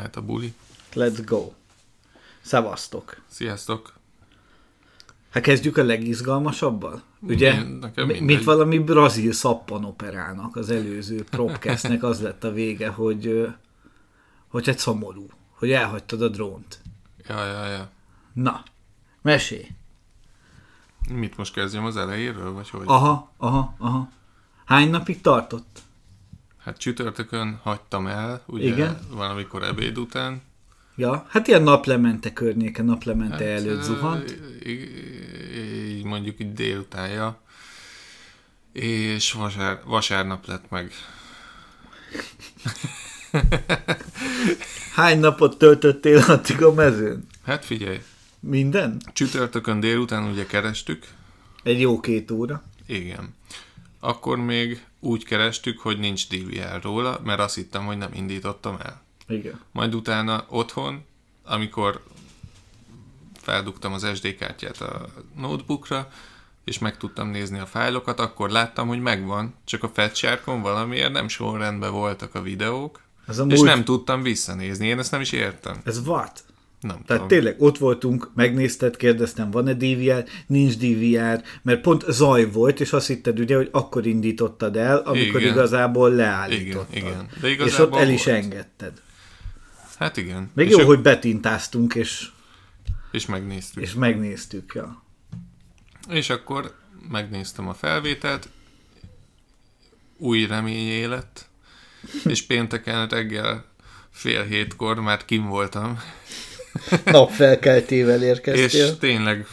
mehet a buli. Let's go. Szevasztok. Sziasztok! Hát kezdjük a legizgalmasabbal. Ugye, Én- nekem mi- mindegy. mint valami brazil szappanoperának az előző propcastnek az lett a vége, hogy, hogy egy szomorú, hogy elhagytad a drónt. Ja, ja, ja. Na, mesélj. Mit most kezdjem az elejéről, vagy hogy? Aha, aha, aha. Hány napig tartott? Hát csütörtökön hagytam el, ugye Igen. valamikor ebéd után. Ja, hát ilyen naplemente környéke, naplemente Hát, előtt zuhant. Így mondjuk így délutánja. És vasár, vasárnap lett meg. Hány napot töltöttél addig a mezőn? Hát figyelj, Minden? csütörtökön délután ugye kerestük, Egy jó két óra. igen. Akkor még úgy kerestük, hogy nincs DVR róla, mert azt hittem, hogy nem indítottam el. Igen. Majd utána otthon, amikor feldugtam az SD kártyát a notebookra, és meg tudtam nézni a fájlokat, akkor láttam, hogy megvan, csak a fetsárkon valamiért nem sorrendben voltak a videók, Ez a és múlt- nem tudtam visszanézni, én ezt nem is értem. Ez what? Nem Tehát tudom. tényleg ott voltunk, megnézted, kérdeztem, van-e DVR, nincs DVR, mert pont zaj volt, és azt hitted ugye, hogy akkor indítottad el, amikor Igen. igazából leállítottad. Igen, igen. De és igazából ott el is volt. engedted. Hát igen. Még és, jó, ő- hogy betintáztunk, és, és megnéztük. és megnéztük. Ja. És akkor megnéztem a felvételt, új reményé lett, és pénteken reggel fél hétkor már kim voltam, Napfelkeltével érkeztél. és tényleg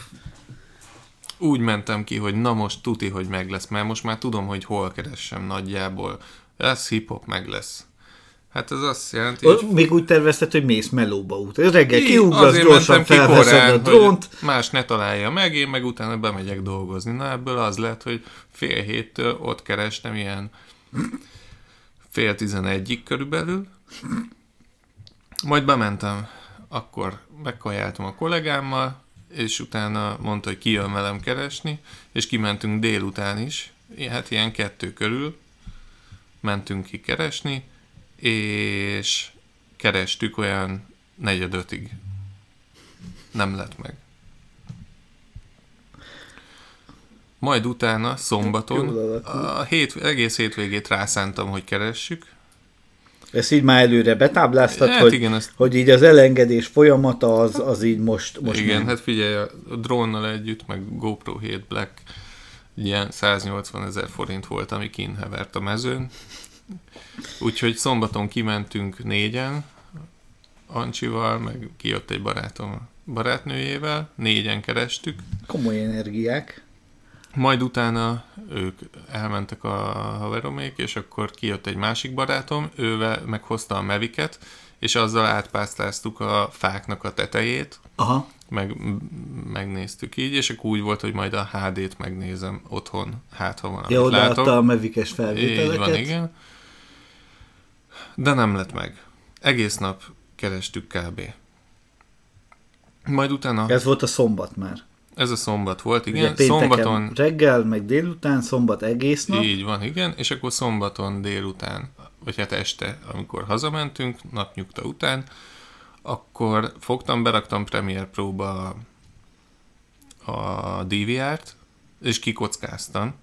úgy mentem ki, hogy na most tuti, hogy meg lesz, mert most már tudom, hogy hol keressem nagyjából. Ez hip-hop meg lesz. Hát ez azt jelenti, hogy még úgy tervezted, hogy mész melóba út. Reggel kiugrasz, gyorsan felveszed a drónt, más ne találja meg, én meg utána bemegyek dolgozni. Na ebből az lett, hogy fél héttől ott kerestem ilyen fél tizenegyig körülbelül. Majd bementem, akkor megkajáltam a kollégámmal, és utána mondta, hogy kijön velem keresni, és kimentünk délután is, hát ilyen kettő körül mentünk ki keresni, és kerestük olyan negyed ötig. Nem lett meg. Majd utána, szombaton, a hét, egész hétvégét rászántam, hogy keressük. Ezt így már előre betábláztad, Hát hogy, igen, ezt- hogy így az elengedés folyamata az, az így most, most Igen, nem. hát figyelj, a drónnal együtt, meg GoPro 7 Black ilyen 180 ezer forint volt, ami kinhevert a mezőn. Úgyhogy szombaton kimentünk négyen, Ancsival, meg kijött egy barátom barátnőjével, négyen kerestük. Komoly energiák. Majd utána ők elmentek a haveromék, és akkor kijött egy másik barátom, ővel meghozta a meviket, és azzal átpásztáztuk a fáknak a tetejét, Aha. meg, megnéztük így, és akkor úgy volt, hogy majd a HD-t megnézem otthon, hát ha valamit Ja, látok. a mevikes Így felvételeket. van, igen. De nem lett meg. Egész nap kerestük kb. Majd utána, Ez volt a szombat már. Ez a szombat volt, Ugye igen. pénteken Szombaton, reggel, meg délután, szombat egész nap. így van, igen, és akkor szombaton délután, vagy hát este, amikor hazamentünk, napnyugta után, akkor fogtam, beraktam Premiere Pro-ba a, a DVR-t, és kikockáztam.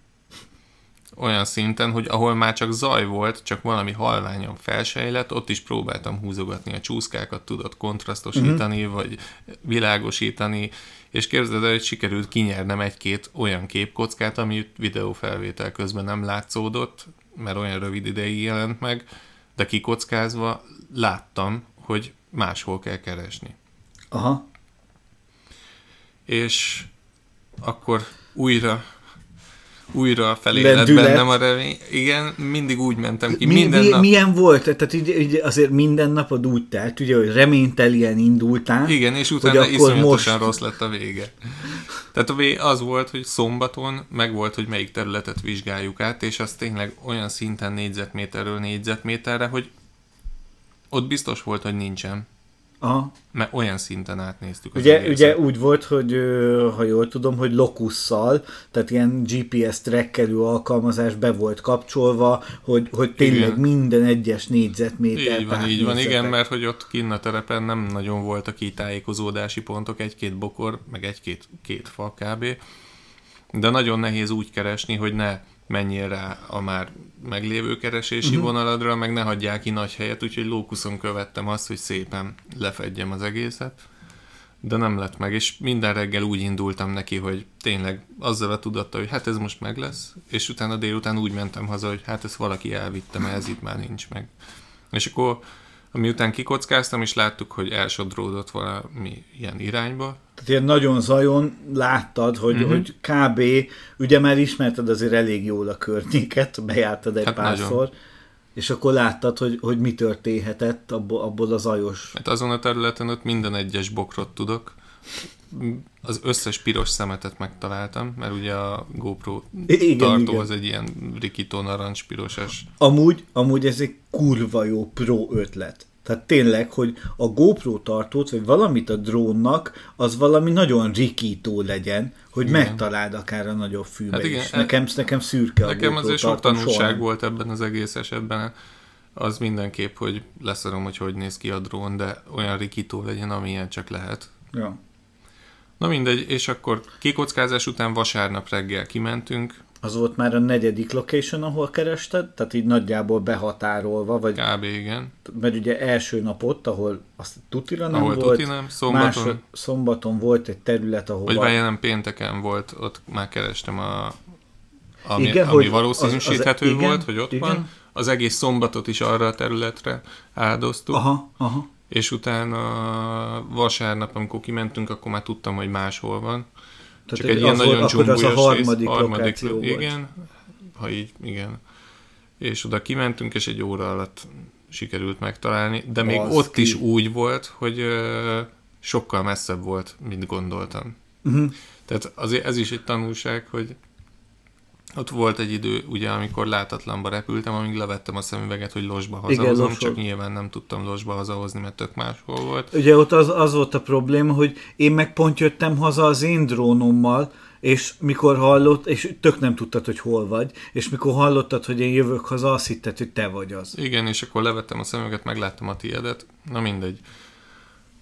Olyan szinten, hogy ahol már csak zaj volt, csak valami halványan felsejlett, ott is próbáltam húzogatni a csúszkákat, tudott kontrasztosítani, uh-huh. vagy világosítani, és képzeld el, hogy sikerült kinyernem egy-két olyan képkockát, ami videófelvétel közben nem látszódott, mert olyan rövid ideig jelent meg, de kikockázva láttam, hogy máshol kell keresni. Aha. És akkor újra újra Lendület. bennem a remény. Igen, mindig úgy mentem ki, Mi, minden mi, nap. milyen volt? Tehát így, így azért minden napod úgy telt, ugye, hogy reménytelien indultál. Igen, és utána iszonyatosan most- rossz lett a vége. Tehát az volt, hogy szombaton meg volt, hogy melyik területet vizsgáljuk át, és az tényleg olyan szinten négyzetméterről négyzetméterre, hogy ott biztos volt, hogy nincsen. Aha. Mert olyan szinten átnéztük az Ugye, egészet. ugye úgy volt, hogy ha jól tudom, hogy lokusszal, tehát ilyen GPS trackerű alkalmazás be volt kapcsolva, hogy, hogy tényleg Igen. minden egyes négyzetmétert Így van, így van, igen, mert hogy ott kinn a terepen nem nagyon voltak így tájékozódási pontok, egy-két bokor, meg egy-két két fa kb. De nagyon nehéz úgy keresni, hogy ne menjél rá a már meglévő keresési uh-huh. vonaladra, meg ne hagyják ki nagy helyet, úgyhogy lókuszon követtem azt, hogy szépen lefedjem az egészet. De nem lett meg, és minden reggel úgy indultam neki, hogy tényleg azzal a tudattal, hogy hát ez most meg lesz, és utána délután úgy mentem haza, hogy hát ezt valaki elvitte, mert ez itt már nincs meg. És akkor, miután kikockáztam, és láttuk, hogy elsodródott valami ilyen irányba, Tehát ilyen nagyon zajon láttad, hogy, uh-huh. hogy kb. ugye már ismerted azért elég jól a környéket, bejártad egy Hát hát párszor, nagyon. és akkor láttad, hogy, hogy mi történhetett abból, abból az zajos. mert azon a területen ott minden egyes bokrot tudok. Az összes piros szemetet megtaláltam, mert ugye a GoPro Igen, tartó igen. az egy ilyen rikító narancspirosas. Amúgy, amúgy ez egy kurva jó pro ötlet. Tehát tényleg, hogy a GoPro tartót, vagy valamit a drónnak, az valami nagyon rikító legyen, hogy Igen. megtaláld akár a nagyobb fűbe Hát igen, is. e- Nekem, nekem szürke a Nekem azért sok soha tanulság nem. volt ebben az egész esetben. Az mindenképp, hogy leszarom, hogy hogy néz ki a drón, de olyan rikító legyen, amilyen csak lehet. Ja. Na mindegy, és akkor kikockázás után vasárnap reggel kimentünk, Az volt már a negyedik location, ahol kerested, tehát így nagyjából behatárolva, vagy kb. igen, mert ugye első nap ott, ahol azt tutira nem ahol volt, tuti nem, szombaton, másod, szombaton volt egy terület, ahol vagy várjál, nem pénteken volt, ott már kerestem a ami, Igen, ami valószínűsíthető az- az- igen, volt, hogy ott igen. van. Az egész szombatot is arra a területre áldoztuk. Aha, aha. És utána vasárnap, amikor kimentünk, akkor már tudtam, hogy máshol van. Tehát Csak egy ilyen az nagyon volt, akkor az a dzsumbujos rész, harmadik, volt. igen, ha így, igen. És oda kimentünk, és egy óra alatt sikerült megtalálni, de még Az ott ki. is úgy volt, hogy ö, sokkal messzebb volt, mint gondoltam. Uh-huh. Tehát azért ez is egy tanulság, hogy ott volt egy idő, ugye, amikor látatlanba repültem, amíg levettem a szemüveget, hogy losba Igen, hazahozom, losol. csak nyilván nem tudtam losba hazahozni, mert tök máshol volt. Ugye ott az, az volt a probléma, hogy én meg pont jöttem haza az én drónommal, és mikor hallott, és tök nem tudtad, hogy hol vagy, és mikor hallottad, hogy én jövök haza, azt hitted, hogy te vagy az. Igen, és akkor levettem a szemüveget, megláttam a tiédet. Na mindegy.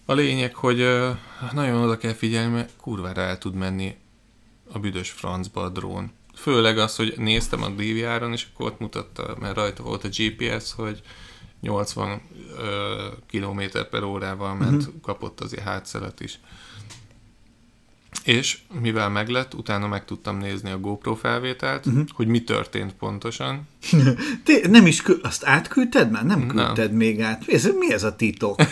A lényeg, hogy ö, nagyon oda kell figyelni, mert kurvára el tud menni a büdös francba a drón. Főleg az, hogy néztem a DVR-on, és akkor ott mutatta, mert rajta volt a GPS, hogy 80 ö, km per órával ment, uh-huh. kapott azért hátszelet is. És mivel meglett, utána meg tudtam nézni a GoPro felvételt, uh-huh. hogy mi történt pontosan, Te nem is kü- azt átküldted már? Nem Nem. küldted még át. Ez, mi ez a titok?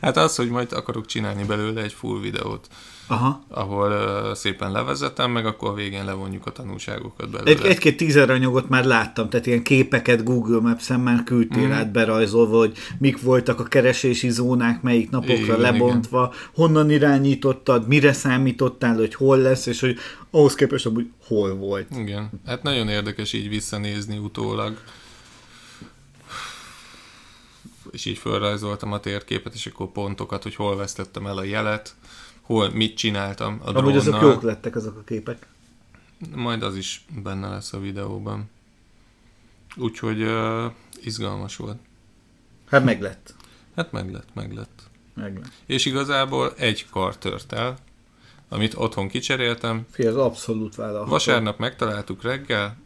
Hát az, hogy majd akarok csinálni belőle egy full videót, Aha. ahol uh, szépen levezetem, meg akkor a végén levonjuk a tanulságokat belőle. Egy, egy-két tízeranyagot már láttam, tehát ilyen képeket Google Maps-en már küldtél Mhm. át berajzolva, hogy mik voltak a keresési zónák, melyik napokra Igen, lebontva, honnan irányítottad, mire számítottál, hogy hol lesz, és hogy ahhoz képest amúgy hol volt. Igen, hát nagyon érdekes így visszanézni utólag. És így felrajzoltam a térképet, és akkor pontokat, hogy hol vesztettem el a jelet, hol mit csináltam a Amúgy azok drónnal. jók lettek azok a képek. Majd az is benne lesz a videóban. Úgyhogy uh, izgalmas volt. Hát meg lett. Hát meg lett, meg lett. Meg lett. És igazából egy kar tört el, amit otthon kicseréltem. Fé, az abszolút vállalható. Vasárnap megtaláltuk reggel,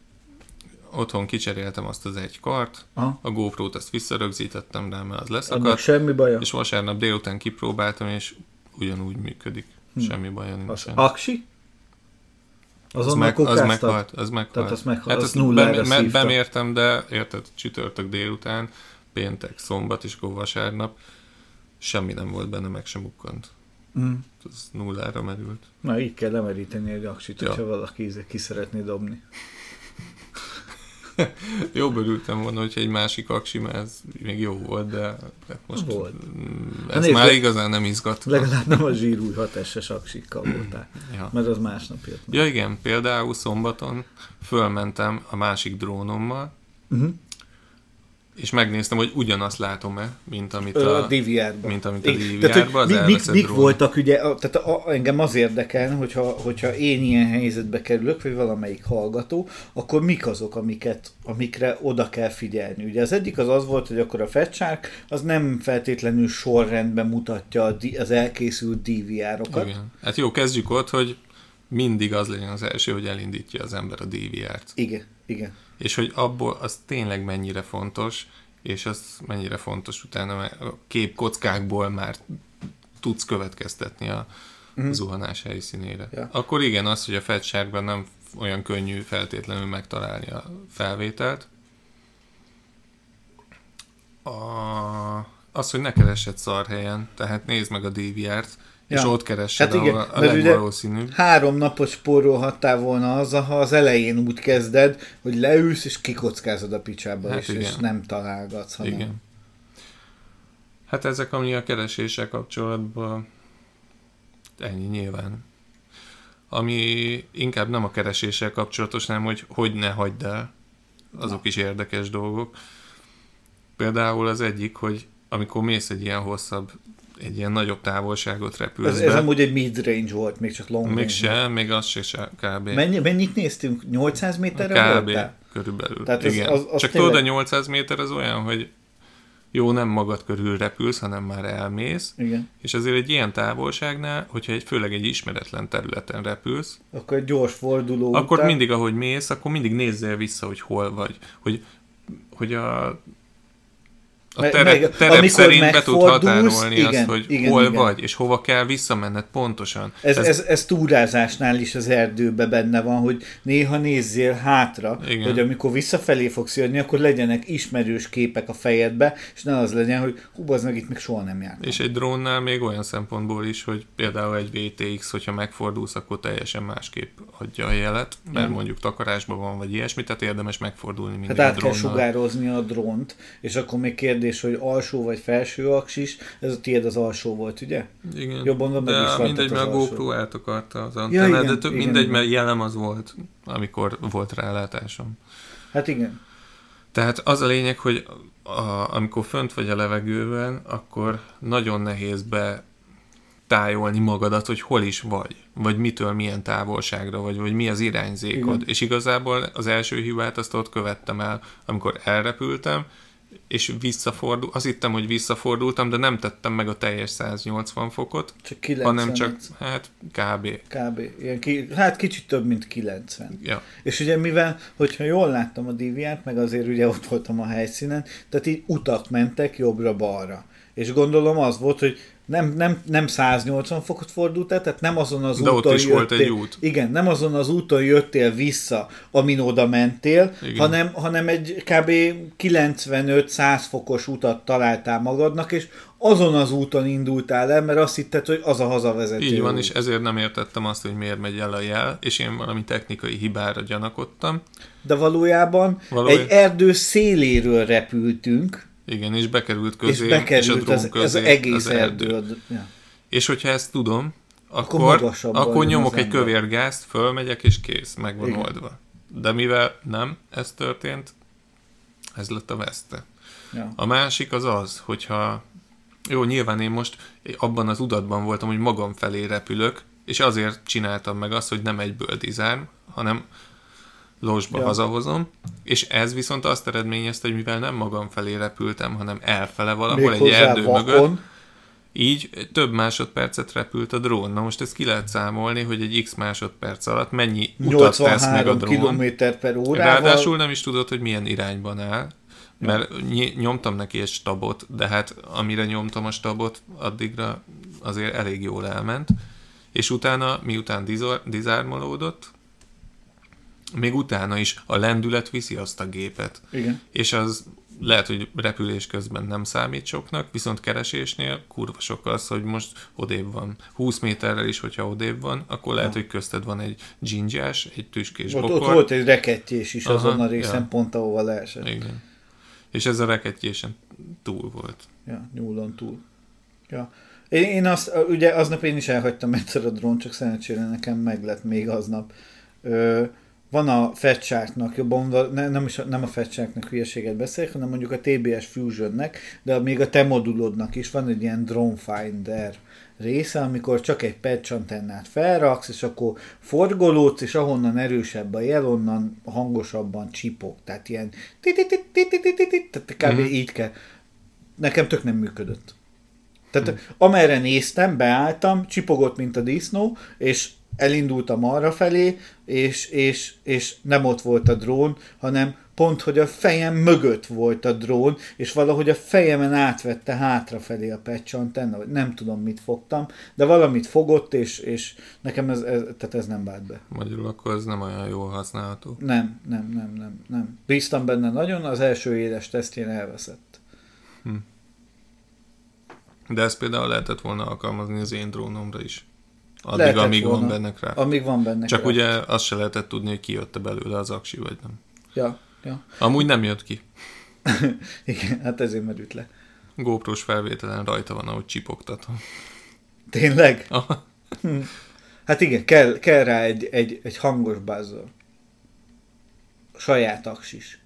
otthon kicseréltem azt az egy kart, Aha. a GoPro-t azt visszarögzítettem rá, mert az Annak leszakadt, semmi baja. és vasárnap délután kipróbáltam, és ugyanúgy működik. Semmi baja Az nincsen. aksi? Az, Azon meg, az meghalt, az meghalt. Tehát az meghalt, hát az azt nullára bem- szívta. bemértem, de érted, csütörtök délután, péntek, szombat, és akkor vasárnap semmi nem volt benne, meg sem ukkant. Mm. Az nullára merült. Na, így kell lemeríteni egy aksit, Ja. hogyha valaki ki szeretné dobni. Jobb örültem volna, hogyha egy másik aksi, mert ez még jó volt, de hát most Volt. ez nézd, már igazán nem izgat. Legalább nem a zsírúj 6 aksikkal voltál, Ja. mert az másnap jött. meg. ja igen, például szombaton fölmentem a másik drónommal, Uh-huh. És megnéztem, hogy ugyanazt látom-e, mint amit a, a DVR-ban. mint amit a DVR-ban, az mi- mik, mik drón. voltak ugye, a- tehát a, engem az érdekel, hogyha, hogyha én ilyen helyzetbe kerülök, vagy valamelyik hallgató, akkor mik azok, amiket, amikre oda kell figyelni. Ugye az egyik az az volt, hogy akkor a Fatshark az nem feltétlenül sorrendben mutatja az elkészült DVR-okat. Igen. Hát jó, kezdjük ott, hogy mindig az legyen az első, hogy elindítja az ember a DVR-t. Igen, igen. És hogy abból az tényleg mennyire fontos, és az mennyire fontos utána, mert a képkockákból már tudsz következtetni a Mhm. zuhanás helyszínére. Ja. Akkor igen, az, hogy a fedságban nem olyan könnyű feltétlenül megtalálni a felvételt. A, az, hogy ne keressed szar helyen, tehát nézd meg a DVR-t, és Ja. ott keressed, Hát igen, ahol a legvalószínűbb. Három napot spórolhattál volna azzal, ha az elején úgy kezded, hogy leülsz és kikockázod a picsába, Hát és, és igen. nem találgatsz, hanem... Igen. Hát ezek, ami a kereséssel kapcsolatban ennyi nyilván. Ami inkább nem a kereséssel kapcsolatos, hanem hogy hogy ne hagyd el. Azok is érdekes dolgok. Például az egyik, hogy amikor mész egy ilyen hosszabb, egy ilyen nagyobb távolságot repülsz Ez, be, ez amúgy egy mid-range volt, még csak long még range. se, még az se, se kb. Mennyi, mennyit néztünk? 800 méterre Kb. voltál? körülbelül. Tehát Igen. az- az Csak tényleg- tudod, a 800 méter az olyan, hogy jó, nem magad körül repülsz, hanem már elmész, Igen. és azért egy ilyen távolságnál, hogyha egy, főleg egy ismeretlen területen repülsz, Akkor egy gyors forduló akkor után... mindig, ahogy mész, akkor mindig nézzél vissza, hogy hol vagy. Hogy, hogy a a terep, meg terep szerint be tud határolni igen, azt, hogy igen, hol igen. vagy, és hova kell visszamenned pontosan. Ez, ez, ez túrázásnál is az erdőben benne van, hogy néha nézzél hátra, Igen. hogy amikor visszafelé fogsz jönni, akkor legyenek ismerős képek a fejedbe, és ne az legyen, hogy hú, az meg itt még soha nem jártam. És egy drónnál még olyan szempontból is, hogy például egy VTX, hogyha megfordulsz, akkor teljesen másképp adja a jelet, mert Ja. mondjuk takarásban van, vagy ilyesmi, tehát érdemes megfordulni mindig Hát a át kell drónnal. sugározni a drónt, és akkor még kérdés, hogy alsó vagy felső aksis, ez a tiéd az alsó volt, ugye? Igen. Jobban van, meg is De mindegy, mert a. GoPro eltakarta az antennát, igen, de több, igen, mindegy, igen. mert jelem az volt, amikor volt rálátásom. Hát igen. Tehát az a lényeg, hogy a, amikor fönt vagy a levegőben, akkor nagyon nehéz be tájolni magadat, hogy hol is vagy, vagy mitől milyen távolságra vagy, vagy mi az irányzékod. Igen. És igazából az első hibát azt ott követtem el, amikor elrepültem, és visszafordul, azt hittem, hogy visszafordultam, de nem tettem meg a teljes 180 fokot, Csak 90. hanem csak, hát kb. Kb. Ilyen ki, hát kicsit több, mint 90. Ja. És ugye mivel, hogyha jól láttam a DVR-t, meg azért ugye ott voltam a helyszínen, tehát így utak mentek jobbra-balra. És gondolom az volt, hogy nem, nem, nem 180 fokot fordult el, tehát nem azon az De ott úton is volt egy jöttél- út. Igen, nem azon az úton jöttél vissza, amin oda mentél, Igen. hanem, hanem egy kb. 95-100 fokos utat találtál magadnak, és azon az úton indultál el, mert azt hitted, hogy az a hazavezető Így van, út. és ezért nem értettem azt, hogy miért megy el a jel, és én valami technikai hibára gyanakodtam. De valójában Valójában- egy erdő széléről repültünk, Igen, és bekerült és közé, és, a bekerült drón az, az közé egész az erdő. erdő. Ja. És hogyha ezt tudom, Akkor akkor, akkor nyomok az egy kövér gázt, fölmegyek, és kész, meg van Igen. oldva. De mivel nem ez történt, ez lett a veszte. Ja. A másik az az, hogyha jó, nyilván én most abban az udatban voltam, hogy magam felé repülök, és azért csináltam meg azt, hogy nem egyből disarm, hanem lósba Ja. hazahozom, és ez viszont azt eredményezte, hogy mivel nem magam felé repültem, hanem elfele valahol egy Méghozzá erdő mögött, vakon. így több másodpercet repült a drón. Na most ezt ki lehet számolni, hogy egy x másodperc alatt mennyi utat tesz meg a 83 drón. km per órával. Ráadásul nem is tudod, hogy milyen irányban áll, mert ny- nyomtam neki egy stabot, de hát amire nyomtam a stabot, addigra azért elég jól elment, és utána, miután dizor- dizármolódott, még utána is a lendület viszi azt a gépet, Igen. és az lehet, hogy repülés közben nem számít soknak, viszont keresésnél kurva sok az, hogy most odébb van. 20 méterrel is, hogyha odébb van, akkor lehet, hogy közted van egy dzsingyás, egy tüskés Ott, bokor. ott volt egy rekettyés is Aha, azon a részen, ja. pont ahova leesett. Igen. És ez a rekettyésen túl volt. Ja, nyúlon túl. Ja. Én, én azt, ugye aznap én is elhagytam egyszer a drón, csak szerencsére nekem meg lett még aznap. Ö, van a Fatsharknak, jobban ne, nem, is, a- nem a Fatsharknak hülyeséget beszélek, hanem mondjuk a TBS Fusionnek, de még a te modulodnak is van egy ilyen Drone Finder része, amikor csak egy patch antennát felraksz, és akkor forgolódsz, és ahonnan erősebb a jel, onnan hangosabban csipog. Tehát ilyen kb. Mhm. így kell. Nekem tök nem működött. Tehát amerre néztem, beálltam, csipogott, mint a disznó, és elindultam arra felé, és, és, és nem ott volt a drón, hanem pont, hogy a fejem mögött volt a drón, és valahogy a fejemen átvette hátrafelé a patch antenna, vagy nem tudom, mit fogtam, de valamit fogott, és, és nekem ez, ez, tehát ez nem vált be. Magyarul akkor ez nem olyan jól használható. Nem, nem, nem, nem, nem. Bíztam benne nagyon, az első éles tesztjén elveszett. De ezt például lehetett volna alkalmazni az én drónomra is. Addig, Lehetett amíg van volna. benne rá. Amíg van benne. Csak kraft. ugye azt se lehetett tudni, hogy kijött belőle az aksi, vagy nem. Ja, ja. Amúgy nem jött ki. Igen, hát ezért merült le. GoPro-s felvételen rajta van, ahogy csipogtatom. Tényleg? Aha. Hát igen, kell, kell rá egy, egy, egy hangos buzzer. Saját aksis.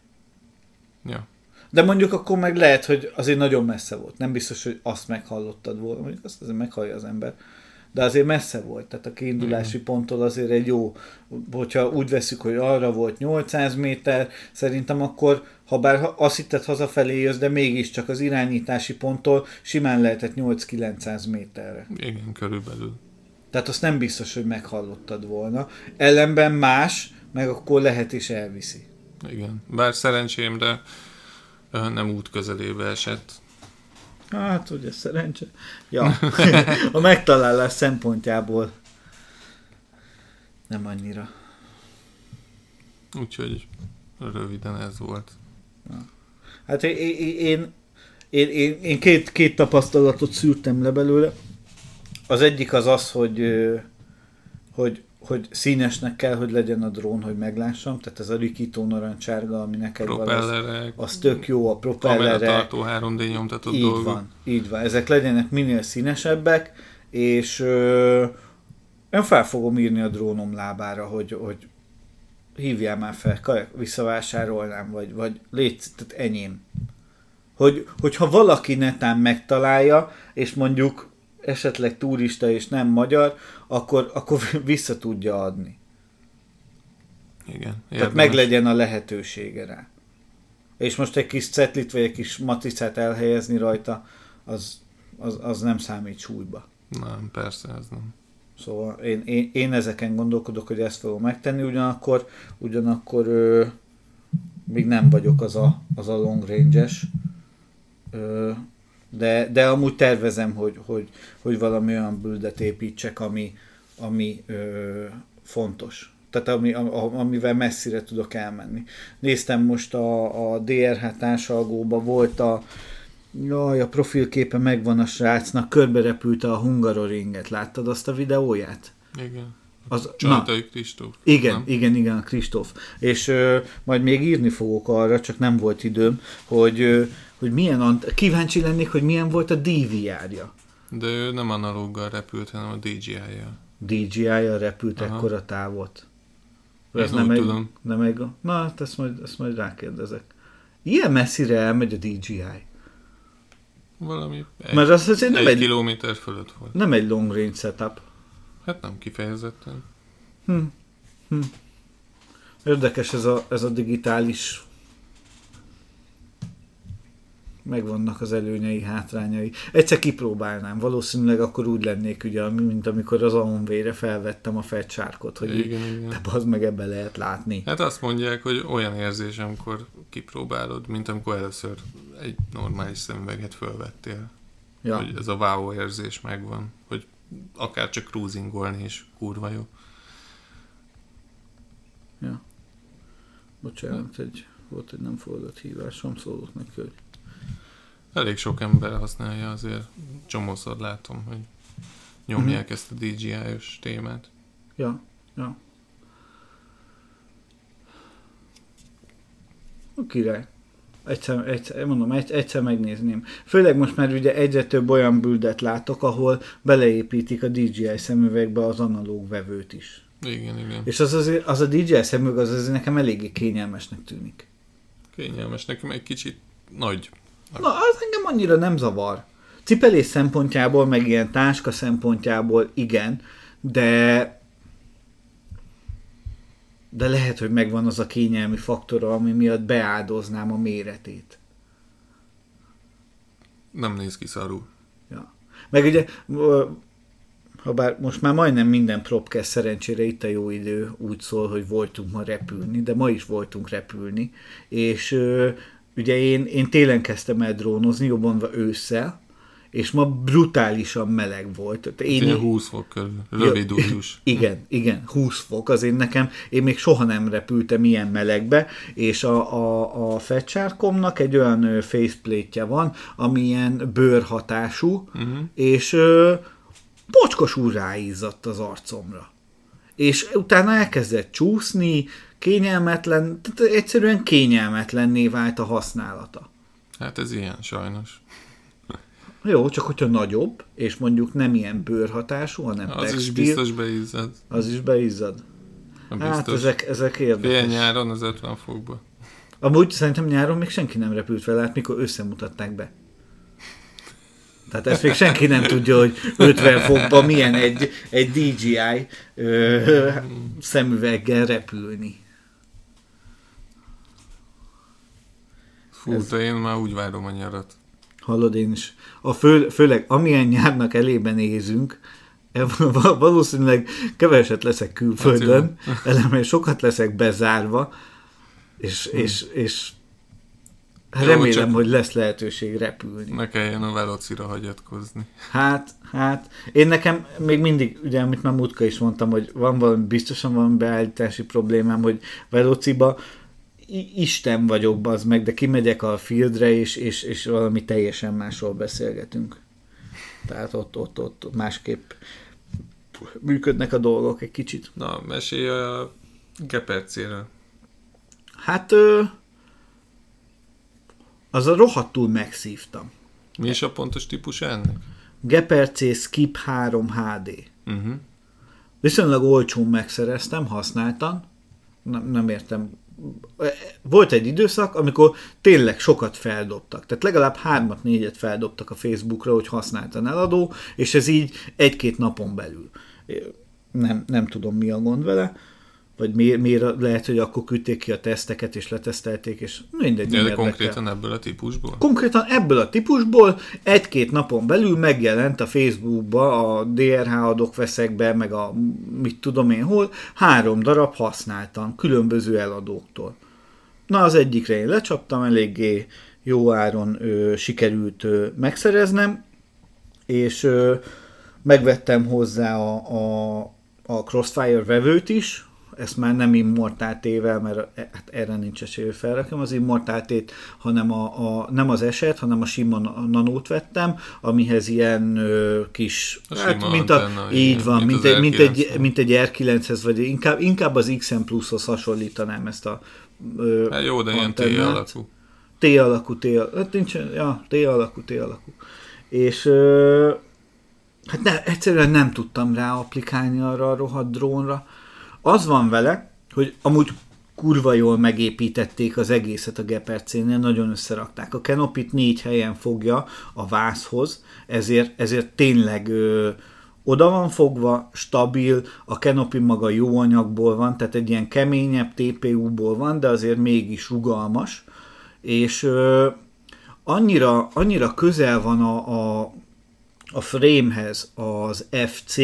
Ja. De mondjuk akkor meg lehet, hogy azért nagyon messze volt. Nem biztos, hogy azt meghallottad volna. Mondjuk azt azért meghallja az ember. De azért messze volt. Tehát a kiindulási ponttól azért egy jó, hogyha úgy veszük, hogy arra volt 800 méter, szerintem akkor, ha bár azt hitted hazafelé jössz, de mégiscsak az irányítási ponttól simán lehetett 8-900 méterre. Igen, körülbelül. Tehát azt nem biztos, hogy meghallottad volna. Ellenben más, meg akkor lehet is elviszi. Igen. Bár szerencsémre nem út közelébe esett. Hát, ugye szerencse. Ja, a megtalálás szempontjából nem annyira. Úgyhogy röviden ez volt. Hát én, én, én, én, én, két, két tapasztalatot szűrtem le belőle. Az egyik az az, hogy, hogy, hogy színesnek kell, hogy legyen a drón, hogy meglássam. Tehát ez a rikító narancsárga, ami neked van, az, Propellerek, az tök jó, a propellere. kameratartó 3D nyomtatott Így dolgok. van, így van. Ezek legyenek minél színesebbek, és ö, én fel fogom írni a drónom lábára, hogy, hogy hívjál már fel, kajak, visszavásárolnám, vagy, vagy légy, tehát enyém. Hogy, hogyha valaki netán megtalálja, és mondjuk esetleg turista és nem magyar, akkor, akkor vissza tudja adni. Igen. Tehát meg legyen a lehetősége rá. És most egy kis cetlit vagy egy kis matricát elhelyezni rajta, az, az, az nem számít súlyba. Nem, persze, ez nem. Szóval én, én, én ezeken gondolkodok, hogy ezt fogom megtenni, ugyanakkor, ugyanakkor ö, még nem vagyok az a, az a long range-es, ö, de, de amúgy tervezem, hogy, hogy, hogy valami olyan buildet építsek, ami, ami ö, fontos. Tehát ami, amivel messzire tudok elmenni. Néztem most a, a DRH társalgóba, volt a, Jaj, a profilképe megvan a srácnak, körbe repülte a Hungaroringet. Láttad azt a videóját? Igen. Az, Csaltai Kristóf. igen, nem? igen, igen, a Kristóf. És ö, majd még írni fogok arra, csak nem volt időm, hogy, ö, hogy milyen, ant- kíváncsi lennék, hogy milyen volt a DVR-ja. De ő nem analóggal repült, hanem a DJI-jel. DJI-jal repült Aha. ekkora távot. Én Ez nem egy, tudom. nem egy, na, hát ezt majd, ezt majd rákérdezek. Ilyen messzire elmegy a DJI. Valami egy, Mert az azért nem egy egy, kilométer fölött volt. nem egy long range setup. Hát nem kifejezetten. Hm. Hm. Érdekes ez a, ez a digitális megvannak az előnyei, hátrányai. Egyszer kipróbálnám, valószínűleg akkor úgy lennék, ugye, mint amikor az Aonvére felvettem a fetsárkot, hogy így, Igen, igen. de meg ebbe lehet látni. Hát azt mondják, hogy olyan érzés, amikor kipróbálod, mint amikor először egy normális szemüveget fölvettél. Ja, Hogy ez a wow érzés megvan. Hogy akár csak cruisingolni is kurva jó. ja. Bocsánat, egy, volt egy nem fordult hívásom, szólok neki, hogy Elég sok ember használja, azért csomószor látom, hogy nyomják Mhm. ezt a DJI-os témát. Ja, ja. A király. Egyszer, egyszer, mondom, egy, egyszer megnézném. Főleg most már ugye egyre több olyan büldet látok, ahol beleépítik a DJI szemüvegbe az analóg vevőt is. Igen, igen. És az, azért, az a DJI szemüveg az azért nekem eléggé kényelmesnek tűnik. Kényelmes, nekem egy kicsit nagy. Na, az engem annyira nem zavar. Cipelés szempontjából, meg ilyen táska szempontjából igen, de de lehet, hogy megvan az a kényelmi faktora, ami miatt beáldoznám a méretét. Nem néz ki szarul. Ja. Meg ugye, ha bár most már majdnem minden propcast szerencsére itt a jó idő úgy szól, hogy voltunk ma repülni, de ma is voltunk repülni, és ugye én, én télen kezdtem el drónozni, jobban ősszel, és ma brutálisan meleg volt. Tehát Én Én, 20 fok körül. Rövid ujjus. igen, igen, 20 fok, azért nekem, én még soha nem repültem ilyen melegbe, és a, a, a fecsárkomnak egy olyan faceplate van, ami ilyen bőrhatású, uh-huh. és ö, pocskosul ráizzadt az arcomra. És utána elkezdett csúszni, kényelmetlen, tehát egyszerűen kényelmetlenné vált a használata. Hát ez ilyen, sajnos. Jó, csak hogyha nagyobb, és mondjuk nem ilyen bőrhatású, hanem Az is textil, biztos beizzad. az is beizzad. Hát ezek, ezek Fél érdekes. nyáron az 50 fokba. Amúgy szerintem nyáron még senki nem repült vele, hát mikor összemutatták be. Tehát ezt még senki nem tudja, hogy 50 fokban milyen egy, egy DJI ö, szemüveggel repülni. Fú, Ez- én már úgy várom a nyarat. Hallod, én is. A fő, főleg amilyen nyárnak elébe nézünk, e- val- valószínűleg keveset leszek külföldön, ellenben sokat leszek bezárva, és, és, és Jó, remélem, csak- hogy lesz lehetőség repülni. Ne kelljen a velocira hagyatkozni. Hát, hát, én nekem még mindig, ugye, amit már múltkor is mondtam, hogy van valami, biztosan van beállítási problémám, hogy velociba Isten vagyok, az meg, de kimegyek a fieldre, és, és, és valami teljesen másról beszélgetünk. Tehát ott, ott, ott másképp működnek a dolgok egy kicsit. Na, mesélj a gepercéről. Hát, ö, az a rohadtul megszívtam. Mi is a pontos típus ennek? Gepercé Skip 3 HD. Uh-huh. Viszonylag olcsón megszereztem, használtan. Nem, nem értem. Volt egy időszak, amikor tényleg sokat feldobtak. Tehát legalább hármat, négyet feldobtak a Facebookra, hogy használtan eladó, és ez így egy-két napon belül. Nem, nem tudom, mi a gond vele. Vagy miért, miért lehet, hogy akkor küldték ki a teszteket, és letesztelték, és mindegy. De érdekel. konkrétan ebből a típusból? Konkrétan ebből a típusból egy-két napon belül megjelent a Facebookba, a DRH adok veszek be, meg a mit tudom én hol, három darab használtan, különböző eladóktól. Na az egyikre én lecsaptam, eléggé jó áron ö, sikerült ö, megszereznem, és ö, megvettem hozzá a, a, a Crossfire vevőt is, ezt már nem immortáltével, mert e- hát erre nincs esély, hogy felrakom az immortáltét, hanem a, a, nem az eset, hanem a sima na- nanót vettem, amihez ilyen ö, kis, A hát, mint a, antenna, így igen, van, mint egy, mint, egy, R9-hez. mint egy R9-hez, vagy inkább, inkább az XM Plus-hoz hasonlítanám ezt a ö, Hát jó, de ilyen T antennát. alakú. T alakú, T alakú, hát nincs, ja, T alakú, T alakú. És ö, hát ne, egyszerűen nem tudtam rá applikálni arra a rohadt drónra. Az van vele, hogy amúgy kurva jól megépítették az egészet a Gepercénél, nagyon összerakták. A Canopit négy helyen fogja a vászhoz, ezért, ezért tényleg ö, oda van fogva, stabil, a Canopy maga jó anyagból van, tehát egy ilyen keményebb TPU-ból van, de azért mégis rugalmas, és ö, annyira, annyira közel van a, a, a framehez az FC,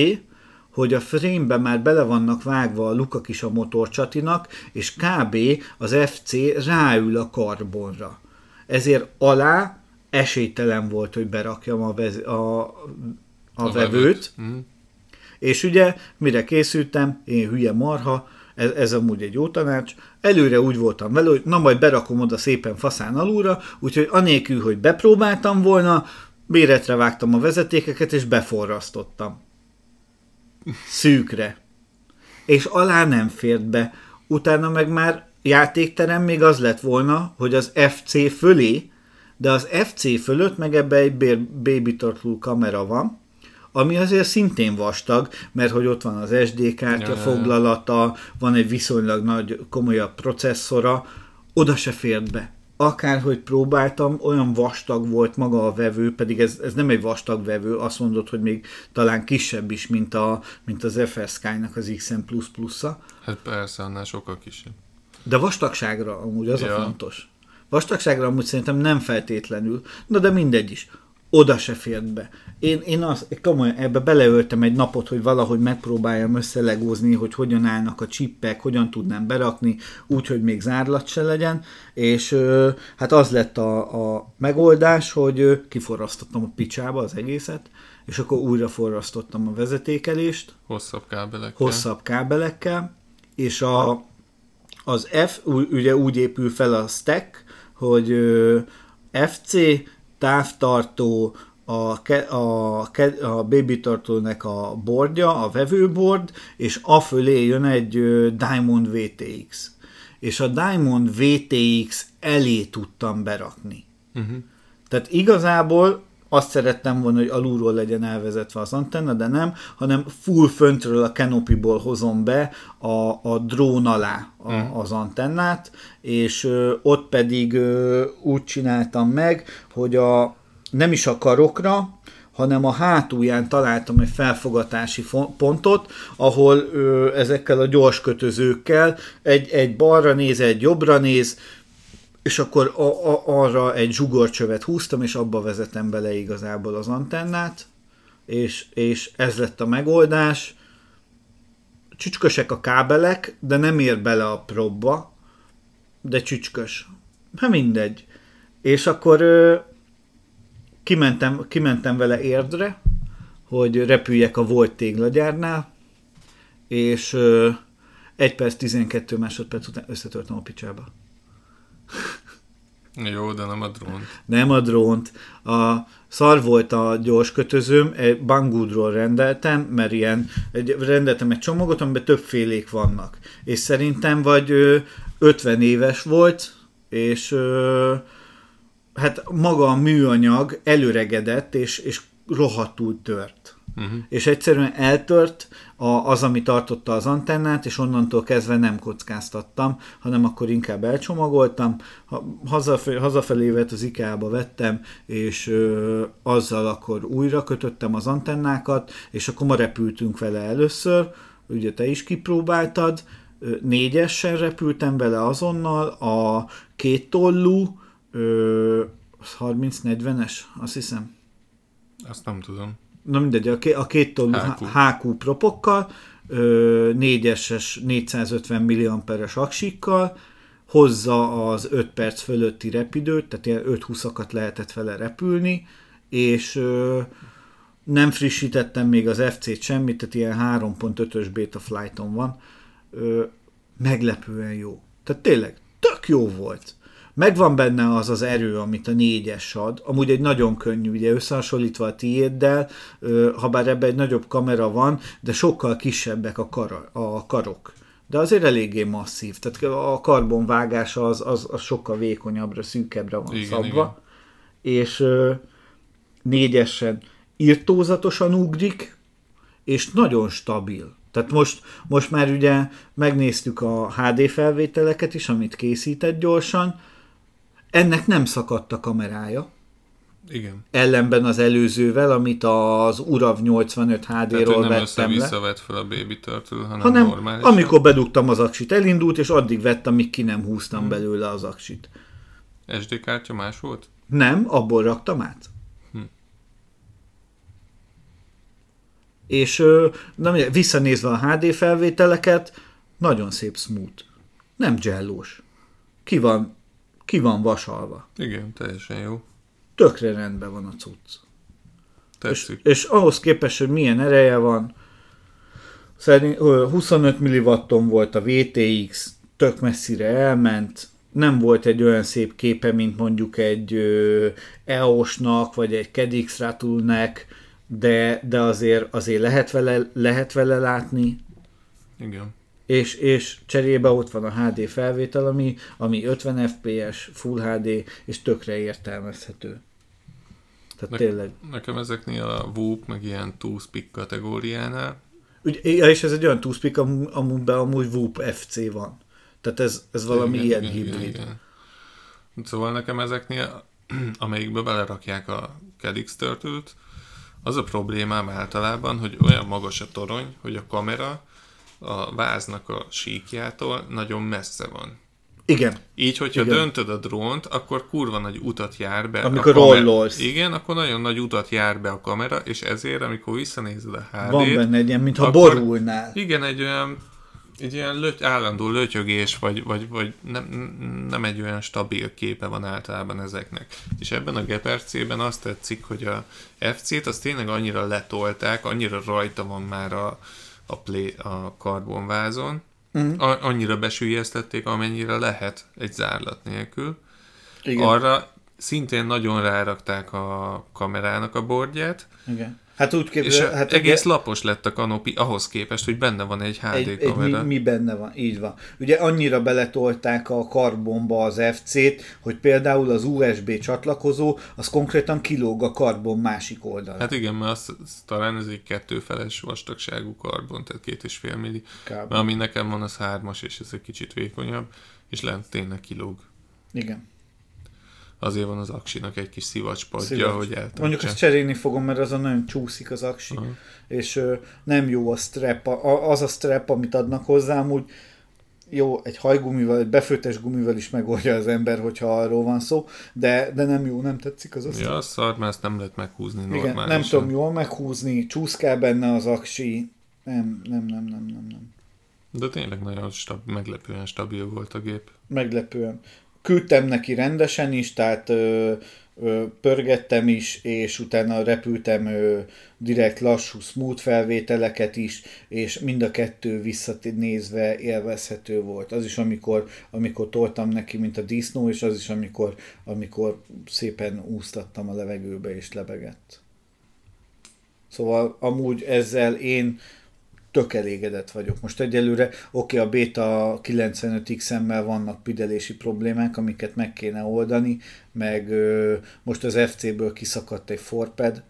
hogy a frame-be már bele vannak vágva a lukak is a motorcsatinak, és kb. az FC ráül a karbonra. Ezért alá esélytelen volt, hogy berakjam a, vez, a, a, a vevőt, Mhm. és ugye, mire készültem, én hülye marha, ez, ez amúgy egy jó tanács, előre úgy voltam vele, hogy na majd berakom oda szépen faszán alulra, úgyhogy anélkül, hogy bepróbáltam volna, méretre vágtam a vezetékeket, és beforrasztottam. Szűkre. És alá nem fért be. Utána meg már játékterem még az lett volna, hogy az FC fölé, de az FC fölött meg ebbe egy baby turtle kamera van, ami azért szintén vastag, mert hogy ott van az SD kártya ja. foglalata, van egy viszonylag nagy, komolyabb processzora, oda se fért be. Akárhogy próbáltam, olyan vastag volt maga a vevő, pedig ez, ez nem egy vastag vevő, azt mondod, hogy még talán kisebb is, mint, a, mint az FS Sky-nak az XM++-a, Hát persze, annál sokkal kisebb. de vastagságra amúgy az ja. A fontos. Vastagságra amúgy szerintem nem feltétlenül, na de mindegy is. Oda se fért be. Én, én az, komolyan ebbe beleöltem egy napot, hogy valahogy megpróbáljam összelegózni, hogy hogyan állnak a csippek, hogyan tudnám berakni, úgy, hogy még zárlat se legyen, és hát az lett a, a megoldás, hogy kiforrasztottam a picsába az egészet, és akkor újra forrasztottam a vezetékelést, Hosszabb kábelekkel. hosszabb kábelekkel, és a, az F ugye úgy épül fel a stack, hogy FC, távtartó, a, ke- a, ke- a baby tartónak a bordja, a vevőbord, és a fölé jön egy Diamond VTX. És a Diamond VTX elé tudtam berakni. Uh-huh. Tehát igazából azt szerettem volna, hogy alulról legyen elvezetve az antenna, de nem, hanem full föntről a canopyból hozom be a, a drón alá a, Mhm. az antennát, és ö, ott pedig ö, úgy csináltam meg, hogy a, nem is a karokra, hanem a hátulján találtam egy felfogatási fo- pontot, ahol ö, ezekkel a gyors kötözőkkel egy, egy balra néz, egy jobbra néz, és akkor a, a, arra egy zsugorcsövet húztam, és abba vezetem bele igazából az antennát, és, és ez lett a megoldás. Csücskösek a kábelek, de nem ér bele a probba, de csücskös. Hát mindegy. És akkor ö, kimentem, kimentem vele érdre, hogy repüljek a volt téglagyárnál, és ö, 1 perc 12 másodperc után összetörtem a picsába. Jó, de nem a drón. Nem a drónt. A szar volt a gyors kötözőm, egy Banggoodról rendeltem, mert ilyen, egy, rendeltem egy csomagot, amiben többfélék vannak. És szerintem vagy ö, 50 éves volt, és ö, hát maga a műanyag előregedett, és, és rohadtul tört. Uh-huh. És egyszerűen eltört a, az, ami tartotta az antennát, és onnantól kezdve nem kockáztattam, hanem akkor inkább elcsomagoltam. Ha, hazafelé, hazafelé vett az IKEA-ba vettem, és ö, azzal akkor újra kötöttem az antennákat, és akkor ma repültünk vele először, ugye te is kipróbáltad, négyessel repültem vele azonnal, a két tollú, ö, 30-40-es, azt hiszem, Azt nem tudom. Na mindegy, a, ké- a két tollú HQ. HQ propokkal, ö, 4-es 450 milliamperes aksikkal, hozza az 5 perc fölötti repidőt, tehát ilyen 5-20-akat lehetett vele repülni, és ö, nem frissítettem még az FC-t semmit, tehát ilyen 3.5-ös beta flighton van, ö, meglepően jó. Tehát tényleg, tök jó volt. Megvan benne az az erő, amit a négyes ad. Amúgy egy nagyon könnyű, ugye összehasonlítva a tiéddel, ha bár ebben egy nagyobb kamera van, de sokkal kisebbek a, kar, a karok. De azért eléggé masszív. Tehát a karbonvágása az, az, az sokkal vékonyabbra, szűkebbre van Igen, szabva. És ö, négyesen írtózatosan ugrik, és nagyon stabil. Tehát most, most már ugye megnéztük a HD felvételeket is, amit készített gyorsan, ennek nem szakadt a kamerája, Igen. ellenben az előzővel, amit az URAV 85 Tehát, hogy HD-ról nem vettem le. össze-vissza vett fel a baby turtle, hanem, Hanem normális. amikor bedugtam az aksit, elindult, és addig vettem, amíg ki nem húztam hmm. belőle az aksit. SD kártya más volt? Nem, abból raktam át. Hm. És mindegy, visszanézve a HD felvételeket, nagyon szép smooth. Nem gellós. Ki van, ki van vasalva. Igen, teljesen jó. Tökre rendben van a cucc. És, Tetszik. és ahhoz képest, hogy milyen ereje van, szerint ö, 25 milliwatton volt a VTX, tök messzire elment, nem volt egy olyan szép képe, mint mondjuk egy EOS-nak, vagy egy Kedix Ratulnek, de, de azért, azért lehet, vele, lehet vele látni, Igen. És, és cserébe ott van a HD felvétel, ami, ami 50 fps, Full HD, és tökre értelmezhető. Tehát Ne- tényleg. Nekem ezeknél a Whoop, meg ilyen two-speak kategóriánál, Ugye, ja, és ez egy olyan am, amiben amúgy Whoop FC van. Tehát ez, ez valami Igen, ilyen igen, hibrid. igen, igen. Szóval nekem ezeknél, amelyikbe belerakják a Cadix turtle az a problémám általában, hogy olyan magas a torony, hogy a kamera a váznak a síkjától nagyon messze van. Igen. Így, hogyha Igen. Döntöd a drónt, akkor kurva nagy utat jár be Amikor a kamera. rollolsz. Igen, akkor nagyon nagy utat jár be a kamera, és ezért, amikor visszanézed a HD-t, Van benne egy ilyen, mintha akkor- borulnál. igen, egy olyan egy ilyen löty, állandó lötyögés, vagy, vagy, vagy nem, nem egy olyan stabil képe van általában ezeknek. És ebben a Geperc-ben azt tetszik, hogy a FC-t azt tényleg annyira letolták, annyira rajta van már a, a, play, a karbonvázon, Mhm. a, annyira besülyeztették, amennyire lehet egy zárlat nélkül. Igen. Arra szintén nagyon rárakták a kamerának a bordját, Igen. Hát úgy és képzel, hát egész ugye lapos lett a kanopi ahhoz képest, hogy benne van egy HD egy, egy kamera. mi, mi, benne van, így van. Ugye annyira beletolták a karbonba az FC-t, hogy például az USB csatlakozó, az konkrétan kilóg a karbon másik oldalán. Hát igen, mert az, az talán ez egy kettőfeles vastagságú karbon, tehát két és fél milli. Mert ami nekem van, az hármas, és ez egy kicsit vékonyabb, és lent tényleg kilóg. Igen. Azért van az aksinak egy kis szivacspadja, Szivacs. hogy eltartsa. Mondjuk ezt cserélni fogom, mert azon nagyon csúszik az aksi, Aha. és ö, nem jó a strap, a, az a strap, amit adnak hozzám, úgy jó, egy hajgumival, egy befőttes gumival is megoldja az ember, hogyha arról van szó, de, de nem jó, nem tetszik az a strap. Ja, az szar, mert ezt nem lehet meghúzni Igen, normálisan. nem tudom jól meghúzni, csúszkál benne az aksi, nem, nem, nem, nem, nem, nem. De tényleg nagyon stab, meglepően stabil volt a gép. Meglepően. Küldtem neki rendesen is, tehát ö, ö, pörgettem is, és utána repültem ö, direkt lassú, smooth felvételeket is, és mind a kettő visszanézve élvezhető volt. Az is, amikor, amikor toltam neki, mint a disznó, és az is, amikor, amikor szépen úsztattam a levegőbe, és lebegett. Szóval amúgy ezzel én tök elégedett vagyok. Most egyelőre, oké, a Beta 95X-emmel vannak pidelési problémák, amiket meg kéne oldani, meg ö, most az FC-ből kiszakadt egy forped,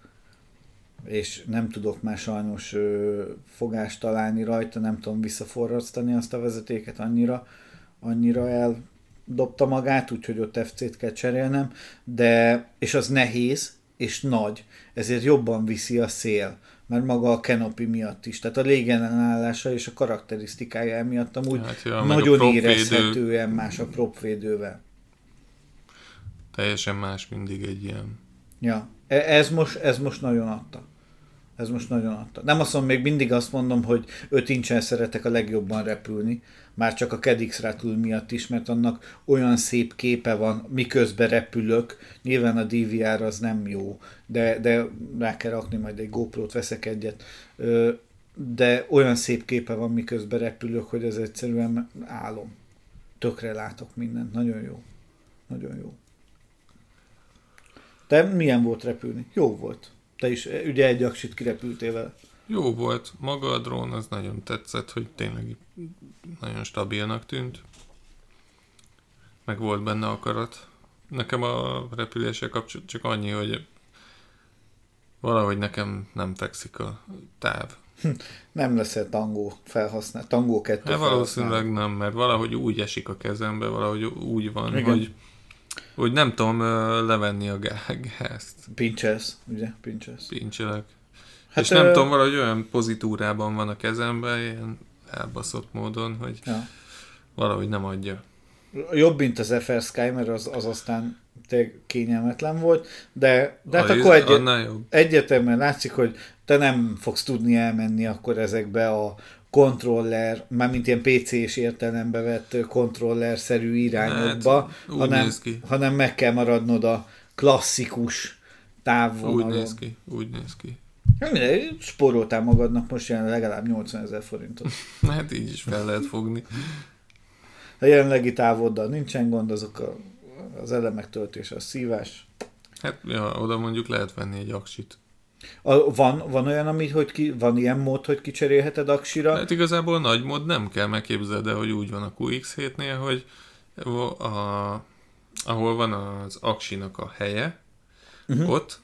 és nem tudok már sajnos ö, fogást találni rajta, nem tudom visszaforrasztani azt a vezetéket, annyira, annyira eldobta magát, úgyhogy ott FC-t kell cserélnem, de, és az nehéz, és nagy, ezért jobban viszi a szél, mert maga a canopy miatt is, tehát a légellenállása és a karakterisztikája emiatt amúgy Hát, ja, a nagyon propvédő érezhetően más a propvédővel. Teljesen más mindig egy ilyen. Ja, E- ez most, ez most nagyon adta. Ez most nagyon adta. Nem azt mondom, még mindig azt mondom, hogy 5 incsen szeretek a legjobban repülni, már csak a Kedix Rattle miatt is, mert annak olyan szép képe van, miközben repülök. Nyilván a DVR az nem jó, de, de rá kell rakni, majd egy GoPro-t veszek egyet. De olyan szép képe van, miközben repülök, hogy ez egyszerűen álom. Tökre látok mindent. Nagyon jó. Nagyon jó. Te milyen volt repülni? Jó volt. Te is eh, ugye egy aksit kirepültél vele. Jó volt. Maga a drón az nagyon tetszett, hogy tényleg nagyon stabilnak tűnt. Meg volt benne akarat. Nekem a repüléssel kapcsolatban csak annyi, hogy valahogy nekem nem fekszik a táv. Nem leszel tangó felhasznál, tangó kettő Hát felhasználó. valószínűleg nem, mert valahogy úgy esik a kezembe, valahogy úgy van, Igen. hogy, hogy nem tudom levenni a gá- gázt. Pincsesz, ugye? Pincsesz. Pincselek. Hát, és nem ö- tudom, valahogy olyan pozitúrában van a kezemben, ilyen elbaszott módon, hogy Ja. valahogy nem adja. Jobb, mint az FR Sky, mert az, az aztán tényleg kényelmetlen volt, de, de hát Az- akkor egy, jobb. egyértelműen látszik, hogy te nem fogsz tudni elmenni akkor ezekbe a kontroller, mármint ilyen PC-s értelembe vett kontroller-szerű irányokba, Hát, hanem, hanem meg kell maradnod a klasszikus távvonalon. Úgy néz ki, úgy néz ki. Mindegy, spóroltál magadnak most ilyen legalább 80 ezer forintot. Hát így is fel lehet fogni. A jelenlegi távoddal nincsen gond, azok a, az elemek töltése, a szívás. Hát ja, oda mondjuk lehet venni egy aksit. A, van, van olyan, ami, hogy ki, van ilyen mód, hogy kicserélheted aksira? Hát igazából nagy mód nem kell megképzelni, de hogy úgy van a QX7-nél, hogy a, ahol van az aksinak a helye, uh-huh. ott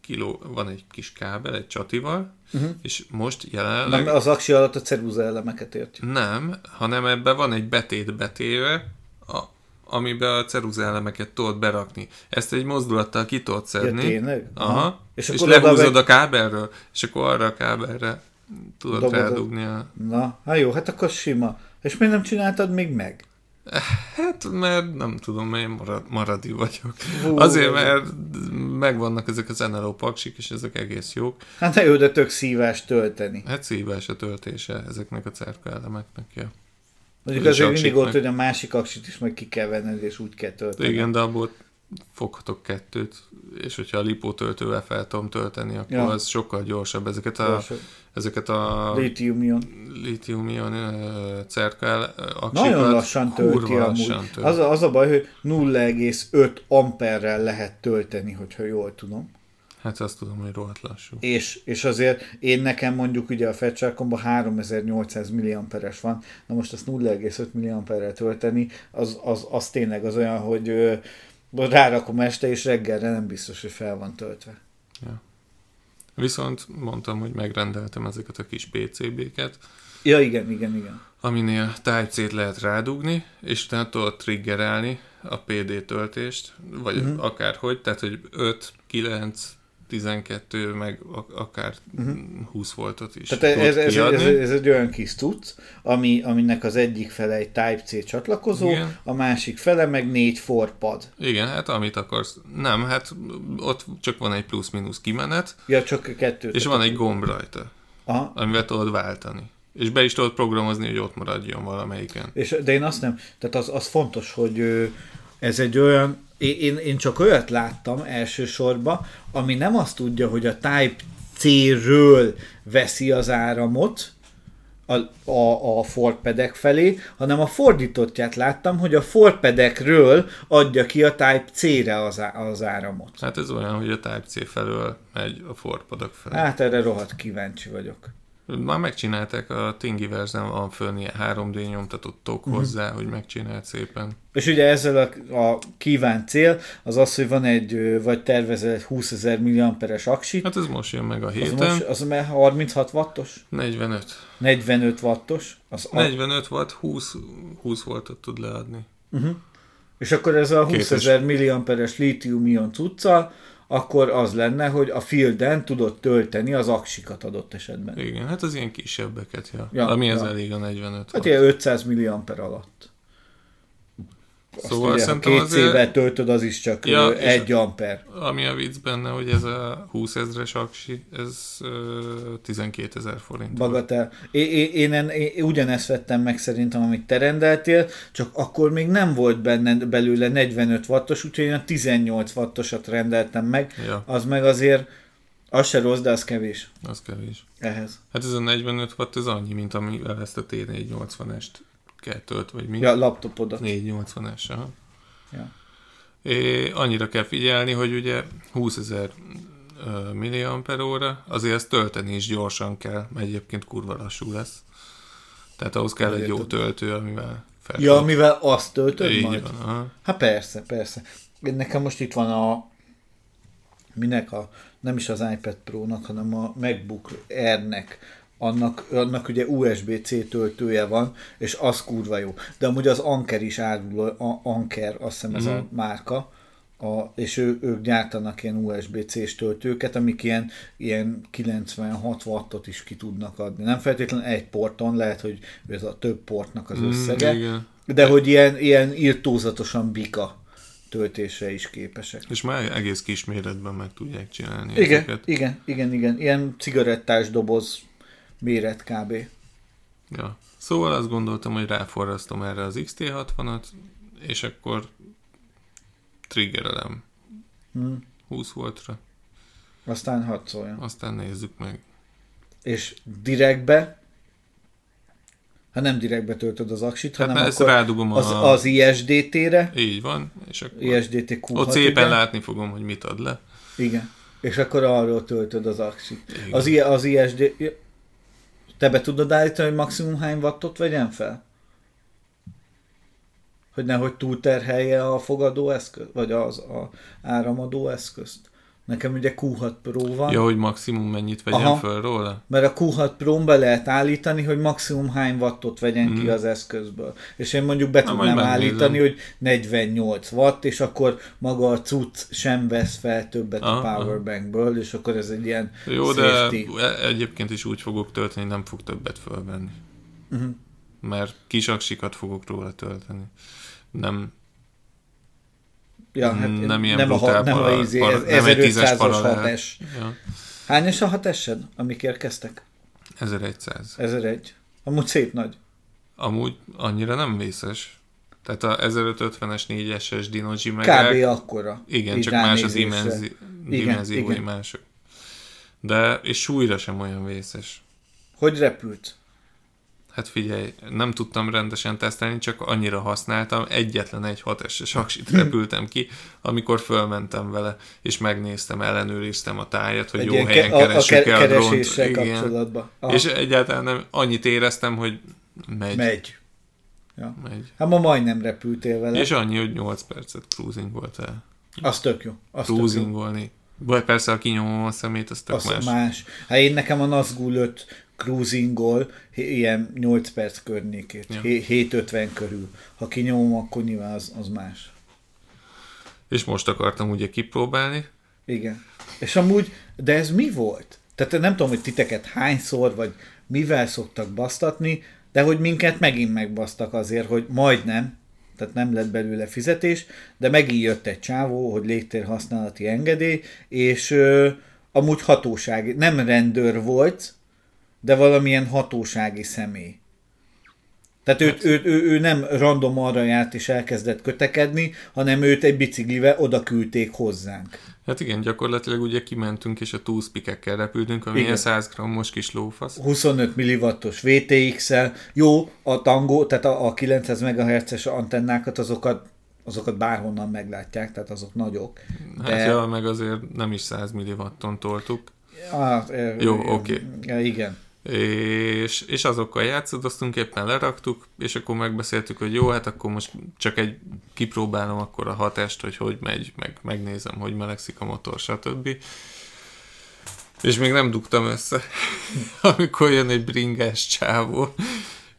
kiló, van egy kis kábel, egy csatival, uh-huh. és most jelenleg... Nem, az aksi alatt a ceruza elemeket értjük. Nem, hanem ebben van egy betét betéve, a, amiben a ceruzálemeket tudod berakni. Ezt egy mozdulattal ki tudod szedni. Ja, tényleg? Aha. És, És lehúzod meg- a kábelről, és akkor arra a kábelre tudod Dobod rádugni a... Na, hát jó, hát akkor sima. És miért nem csináltad még meg? Hát, mert nem tudom, én marad, maradi vagyok. Hú, Azért, mert megvannak ezek az NLO paksik, és ezek egész jók. Hát ne jó, de tök szívás tölteni. Hát szívás a töltése ezeknek a cerka elemeknek, ja. Mondjuk azért mindig ott, hogy a másik aksit is meg ki kell venned, és úgy kell tölteni. Igen, de abból foghatok kettőt, és hogyha a lipótöltővel fel tudom tölteni, akkor Ja. az sokkal gyorsabb. Ezeket a, Gyorsabb. ezeket a Litium-ion. litium-ion ö, cerka el- ö, aksikat Nagyon lassan tölti amúgy. lassan tölt. Az a, az a baj, hogy 0,5 amperrel lehet tölteni, hogyha jól tudom. Hát azt tudom, hogy rohadt lassú. És, és azért én nekem mondjuk ugye a fedcsárkomban 3800 milliamperes van, na most azt 0,5 milliamperrel tölteni, az, az, az tényleg az olyan, hogy ö, rárakom este, és reggelre nem biztos, hogy fel van töltve. Viszont mondtam, hogy megrendeltem ezeket a kis PCB-ket, Ja, igen, igen, igen. aminél Type-C-t lehet rádugni, és utána tudod triggerelni a PD töltést, vagy uh-huh. akárhogy, tehát hogy 5, 9, 12, meg akár uh-huh. 20 voltot is Mhm. Tehát ez, ez, ez, kiadni. ez, ez egy olyan kis cucc, ami, aminek az egyik fele egy Type-C csatlakozó, Igen. a másik fele meg négy forpad. Igen, hát amit akarsz. Nem, hát ott csak van egy plusz-minusz kimenet, Ja, csak kettőt. és van egy gomb rajta, Aha. amivel tudod váltani. És be is tudod programozni, hogy ott maradjon valamelyiken. És, de én azt nem, tehát az, az fontos, hogy ez egy olyan, én, én, csak olyat láttam elsősorban, ami nem azt tudja, hogy a Type C-ről veszi az áramot, a, a, a forpedek felé, hanem a fordítottját láttam, hogy a forpedekről adja ki a Type C-re az, á- az áramot. Hát ez olyan, hogy a Type-C felől megy a forpadok felé. Hát erre rohadt kíváncsi vagyok. Már megcsinálták, a Thingiverse-en van ilyen 3D nyomtatott tok Mhm. uh-huh. hozzá, hogy megcsinált szépen. És ugye ezzel a, a kívánt cél az az, hogy van egy, vagy tervezel egy 20 ezer milliamperes aksit, Hát ez most jön meg a az, héten. most, az már 36 wattos, 45. 45 wattos, az a, 45 watt, 20, 20 voltot tud leadni. és akkor ez a 20 Képes. ezer milliamperes lítium-ion cuccal, akkor az lenne, hogy a fielden tudod tölteni az aksikat adott esetben. Igen, hát az ilyen kisebbeket, ja. Ja, ja Amihez ja. elég a 45 Hát ilyen 500 milliamper alatt. Azt Szóval ugye, szerintem két azért- C-vel töltöd, az is csak Ja, egy amper. Ami a vicc benne, hogy ez a 20 ezres aksi, ez ö, 12 ezer forint. Bagatel. Én, én, én ugyanezt vettem meg szerintem, amit te rendeltél, csak akkor még nem volt benne belőle 45 wattos, úgyhogy én a 18 wattosat rendeltem meg. Ja, Az meg azért, az se rossz, de az kevés az kevés. ehhez. Hát ez a 45 watt, ez annyi, mint amivel ezt a T480-est kell tölt, vagy mi? Ja, laptopodat. 480-es, aha. Ja. É, annyira kell figyelni, hogy ugye 20 ezer milliamper óra, azért ezt tölteni is gyorsan kell, mert egyébként kurva lassú lesz. Tehát ahhoz kell egy jó töltő, amivel fel Ja, mivel azt töltöd Így majd? van, aha. Hát persze, persze. Nekem most itt van a minek a, nem is az iPad Pro-nak, hanem a MacBook Air-nek annak, annak ugye USB-C töltője van, és az kurva jó. De amúgy az Anker is árul, a Anker, azt hiszem ez Mhm. a márka, a, és ő, ők gyártanak ilyen USB-C-s töltőket, amik ilyen, ilyen 96 wattot is ki tudnak adni. Nem feltétlenül egy porton, lehet, hogy ez a több portnak az Mm, összege, igen. de hogy ilyen, ilyen írtózatosan bika töltésre is képesek. És már egész kis méretben meg tudják csinálni Igen, ezeket. igen, igen, igen. Ilyen cigarettás doboz méret kb. Ja. Szóval azt gondoltam, hogy ráforrasztom erre az XT60-at, és akkor triggerelem Hm. 20 voltra, Aztán szóljon. aztán nézzük meg. És direktbe, ha nem direktbe töltöd az aksit, Hát hanem akkor rádugom az, a... az ISDT-re, Így van, és akkor ISDT Q6 ott szépen látni fogom, hogy mit ad le. Igen. És akkor arról töltöd az aksit. Igen. Az, I- az ISD... Te be tudod állítani, hogy maximum hány wattot vegyen fel? Hogy nehogy túlterhelje a fogadó eszköz, vagy az a áramadó eszközt. Nekem ugye Q6 Pro van. Ja, hogy maximum mennyit vegyem Aha. föl róla? Mert a Q6 Pro-n be lehet állítani, hogy maximum hány wattot vegyen ki Mhm. az eszközből. És én mondjuk be Na, tudnám állítani, hogy 48 watt, és akkor maga a cucc sem vesz fel többet a Aha, aha. powerbankből, és akkor ez egy ilyen Jó, de safety. e- egyébként is úgy fogok tölteni, nem fog többet fölvenni. Mhm. Mert kis aksikat fogok róla tölteni. Nem, Ja, hát nem ilyen nem a, brutál hat- nem a para- izé, para- nem egy tízes 1500-as paralel. 6S. ja, Hányas a 6 amik érkeztek? 1100. 1001. Amúgy szép nagy. Amúgy annyira nem vészes. Tehát a 1550-es 4-es Dino G Kb. akkora. igen, csak más a ránézésre. dimenzi, dimenziói mások. De, és súlyra sem olyan vészes. Hogy repült? Hát figyelj, nem tudtam rendesen tesztelni, csak annyira használtam, egyetlen egy 6S-es aksit repültem ki, amikor fölmentem vele, és megnéztem, ellenőriztem a tájat, hogy Egy jó helyen ke- a, a el a drónt. kapcsolatban. Aha, És egyáltalán nem, annyit éreztem, hogy megy. megy. Ja. megy. Hát ma majdnem repültél vele. És annyi, hogy 8 percet cruising volt el. Az tök jó. Az tök jó. Cruisingolni. Vagy persze, ha kinyomom a szemét, az tök Az más. más. Hát én nekem a Nazgul 5 cruisingol ilyen 8 perc környékét. Ja. Ja. 7.50 körül. Ha kinyomom, akkor nyilván az, az más. És most akartam ugye kipróbálni. Igen. És amúgy, de ez mi volt? Tehát nem tudom, hogy titeket hányszor, vagy mivel szoktak basztatni, de hogy minket megint megbasztak azért, hogy majdnem, tehát nem lett belőle fizetés, de megint jött egy csávó, hogy légtér használati engedély, és ö, amúgy hatósági, nem rendőr volt, de valamilyen hatósági személy. Tehát őt, ő, ő, ő nem random arra járt és elkezdett kötekedni, hanem őt egy biciklivel oda küldték hozzánk. Hát igen, gyakorlatilag ugye kimentünk, és a túlspikekkel repültünk, ami Igen. ilyen 100 grammos kis lófasz. 25 milliwattos VTX-el. Jó, a Tango, tehát a, a 900 MHz-es antennákat, azokat, azokat bárhonnan meglátják, tehát azok nagyok. Hát ja, meg azért nem is 100 milliwatton toltuk. Ah, Jó, oké. e, Igen. És, és azokkal játszadoztunk, éppen leraktuk, és akkor megbeszéltük, hogy jó, hát akkor most csak egy kipróbálom akkor a hatást, hogy hogy megy, meg megnézem, hogy melegszik a motor, stb. És még nem dugtam össze, amikor jön egy bringás csávó,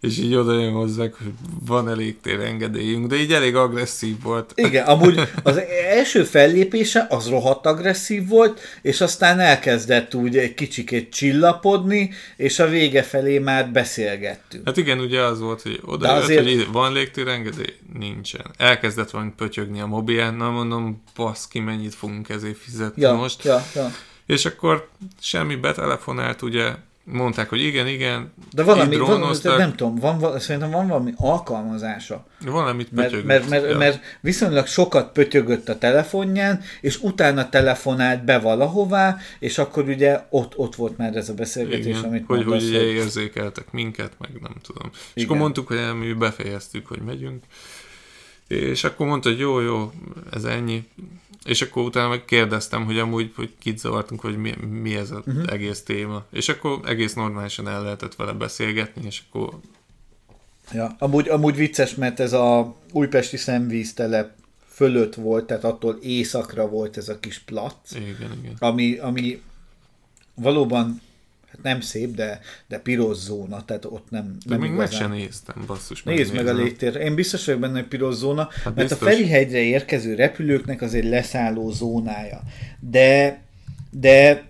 és így oda jön hozzák, hogy van elég tér engedélyünk, de így elég agresszív volt. Igen, amúgy az első fellépése az rohadt agresszív volt, és aztán elkezdett úgy egy kicsikét csillapodni, és a vége felé már beszélgettünk. Hát igen, ugye az volt, hogy oda De jött, azért- hogy van légtérengedély? Nincsen. Elkezdett valami pötyögni a mobilján, na mondom, baszki, mennyit fogunk ezért fizetni Ja, most. ja, ja. És akkor semmi betelefonált, ugye, mondták, hogy igen, igen, De valami, így van, drónoztak, nem tudom, van, szerintem van valami alkalmazása. valamit Mert, pötyögött. mert, mert, ja. mert viszonylag sokat pötyögött a telefonján, és utána telefonált be valahová, és akkor ugye ott, ott volt már ez a beszélgetés, igen, amit hogy, hogy mondasz, ugye érzékeltek minket, meg nem tudom. És Igen. akkor mondtuk, hogy mi befejeztük, hogy megyünk. És akkor mondta, hogy jó, jó, ez ennyi. És akkor utána meg kérdeztem, hogy amúgy, hogy kit zavartunk, hogy mi, mi ez az uh-huh. egész téma. És akkor egész normálisan el lehetett vele beszélgetni, és akkor Ja, amúgy, amúgy vicces, mert ez a újpesti szemvíztelep fölött volt, tehát attól északra volt ez a kis plac, igen, igen. ami, ami valóban nem szép, de, de piros zóna, tehát ott nem, De nem még meg igazán. sem néztem, basszus. Nézd meg a légtér. Én biztos vagyok benne, hogy piros zóna, hát mert biztos. a Ferihegyre érkező repülőknek az egy leszálló zónája. De, de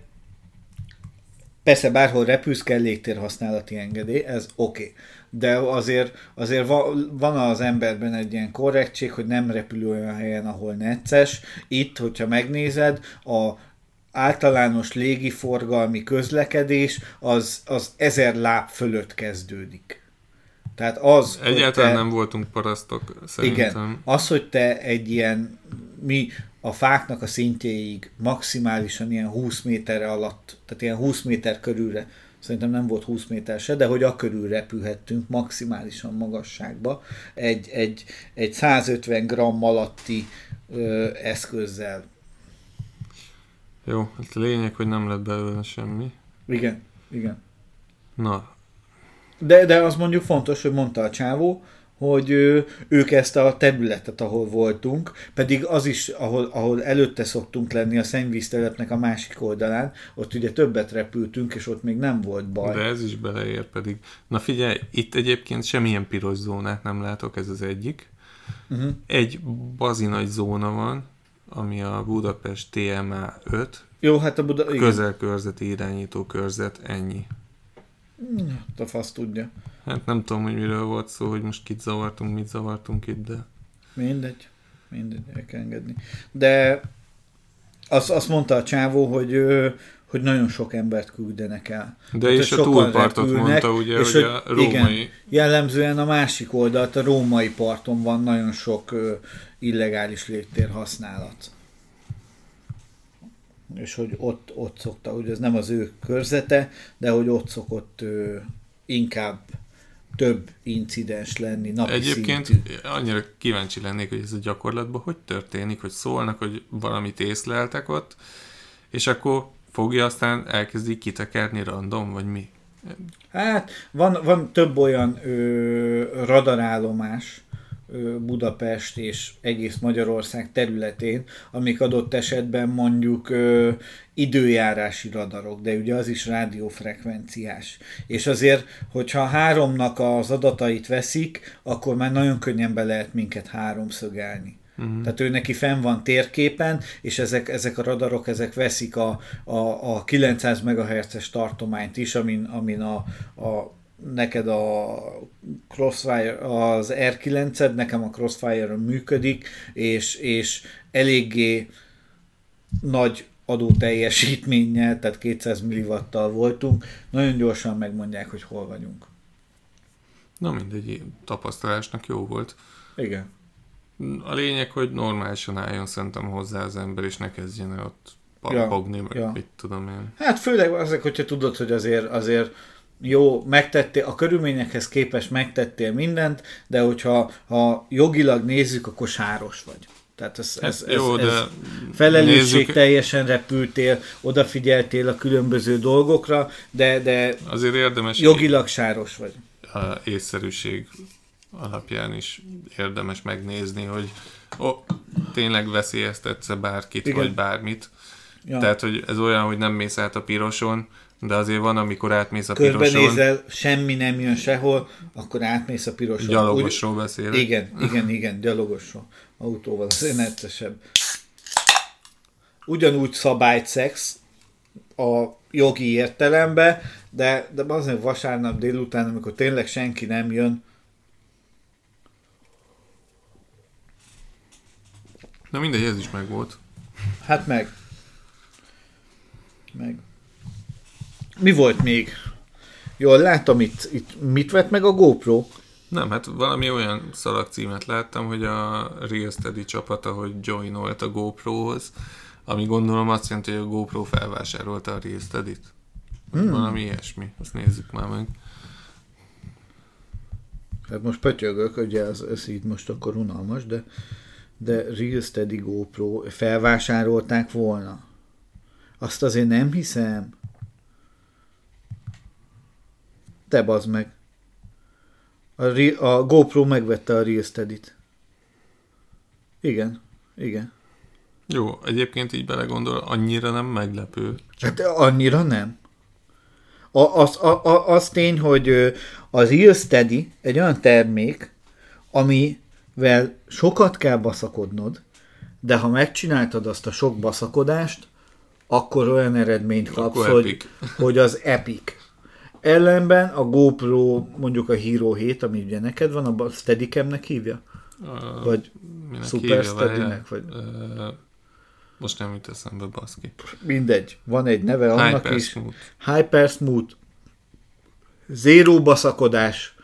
persze bárhol repülsz, kell légtérhasználati engedély, ez oké. Okay. De azért, azért va, van az emberben egy ilyen korrektség, hogy nem repül olyan helyen, ahol necces. Itt, hogyha megnézed, a általános légiforgalmi közlekedés az, az ezer láb fölött kezdődik. Tehát az, Egyáltalán te- nem voltunk parasztok, szerintem. igen, az, hogy te egy ilyen, mi a fáknak a szintjéig maximálisan ilyen 20 méterre alatt, tehát ilyen 20 méter körülre, szerintem nem volt 20 méter se, de hogy a körül repülhettünk maximálisan magasságba egy, egy, egy 150 gram alatti ö, eszközzel. Jó, hát a lényeg, hogy nem lett belőle semmi. Igen, igen. Na, De, de az mondjuk fontos, hogy mondta a csávó, hogy ö, ők ezt a területet, ahol voltunk, pedig az is, ahol, ahol előtte szoktunk lenni a szennyvíztelepnek a másik oldalán, ott ugye többet repültünk, és ott még nem volt baj. De ez is beleér pedig. Na figyelj, itt egyébként semmilyen piros zónát nem látok, ez az egyik. Uh-huh. Egy bazi nagy zóna van, ami a Budapest TMA 5, Jó, hát a Buda... közelkörzeti irányító körzet, ennyi. A fasz tudja. Hát nem tudom, hogy miről volt szó, hogy most kit zavartunk, mit zavartunk itt, de... Mindegy. Mindegy, el kell engedni. De azt, azt mondta a csávó, hogy, hogy nagyon sok embert küldenek el. De Hát, és a túlpartot repülnek, mondta ugye, és hogy a római... Igen, jellemzően a másik oldalt, a római parton van nagyon sok ö, illegális légtér használat. És hogy ott, ott szokta, hogy ez nem az ő körzete, de hogy ott szokott ö, inkább több incidens lenni napi Egyébként szintű. annyira kíváncsi lennék, hogy ez a gyakorlatban hogy történik, hogy szólnak, hogy valamit észleltek ott, és akkor fogja, aztán elkezdi kitekerni random, vagy mi? Hát van, van több olyan ö, radarállomás ö, Budapest és egész Magyarország területén, amik adott esetben mondjuk ö, időjárási radarok, de ugye az is rádiófrekvenciás. És azért, hogyha háromnak az adatait veszik, akkor már nagyon könnyen be lehet minket háromszögelni. Uh-huh. Tehát ő neki fenn van térképen, és ezek, ezek a radarok, ezek veszik a, a, a 900 MHz-es tartományt is, amin, amin a, a neked a Crossfire, az R9-ed, nekem a Crossfire-on működik, és, és eléggé nagy adó teljesítménnyel, tehát 200 milliwattal voltunk, nagyon gyorsan megmondják, hogy hol vagyunk. Na mindegy, tapasztalásnak jó volt. Igen. A lényeg, hogy normálisan álljon szerintem hozzá az ember, és ne kezdjen el ott Ja, pampogni, meg ja. mit tudom én. Hát főleg azok, hogyha tudod, hogy azért, azért jó, megtettél, a körülményekhez képest megtettél mindent, de hogyha ha jogilag nézzük, akkor sáros vagy. Tehát ez, ez, Hát jó, ez, ez felelősség nézzük- teljesen repültél, odafigyeltél a különböző dolgokra, de, de Azért érdemes jogilag sáros vagy. a észszerűség alapján is érdemes megnézni, hogy ó, tényleg veszélyeztetsz bárkit, Igen. Vagy bármit. Ja. Tehát, hogy ez olyan, hogy nem mész át a piroson, de azért van, amikor átmész a piroson, Körbenézel, semmi nem jön sehol, akkor átmész a piroson. gyalogosról beszélek. Úgy, igen, igen, igen, gyalogosról. Autóval azért neccesebb. Ugyanúgy szabályt szex a jogi értelembe, de, de azért vasárnap délután, amikor tényleg senki nem jön, Na mindegy, ez is megvolt. hát meg. Meg. Mi volt még? Jól látom itt, itt mit vett meg a GoPro? Nem, hát valami olyan szalagcímet láttam, hogy a Real Steady csapata, hogy joinolt a GoPro-hoz, ami gondolom azt jelenti, hogy a GoPro felvásárolta a Real Steady-t. Hmm. Valami ilyesmi, azt nézzük már meg. Hát most pötyögök, ugye ez, ez így most akkor unalmas, de, de Real Steady GoPro felvásárolták volna. Azt azért nem hiszem. Te bazd meg. A, Re- a GoPro megvette a Real Steady-t. Igen, igen. Jó, egyébként így belegondol, annyira nem meglepő. Hát annyira nem. A, az, a, a, az tény, hogy az Real Steady egy olyan termék, amivel sokat kell baszakodnod, de ha megcsináltad azt a sok baszakodást, akkor olyan eredményt kapsz, Akkor hogy, epic. hogy az epic. Ellenben a GoPro, mondjuk a Hero 7, ami ugye neked van, a Steadicamnek hívja? Uh, Vagy Super? Steady-nek, vagy- Ö, most nem jut eszembe, baszki. mindegy, van egy neve annak Hyper is. Smooth. Hyper Smooth. Zéró baszakodás.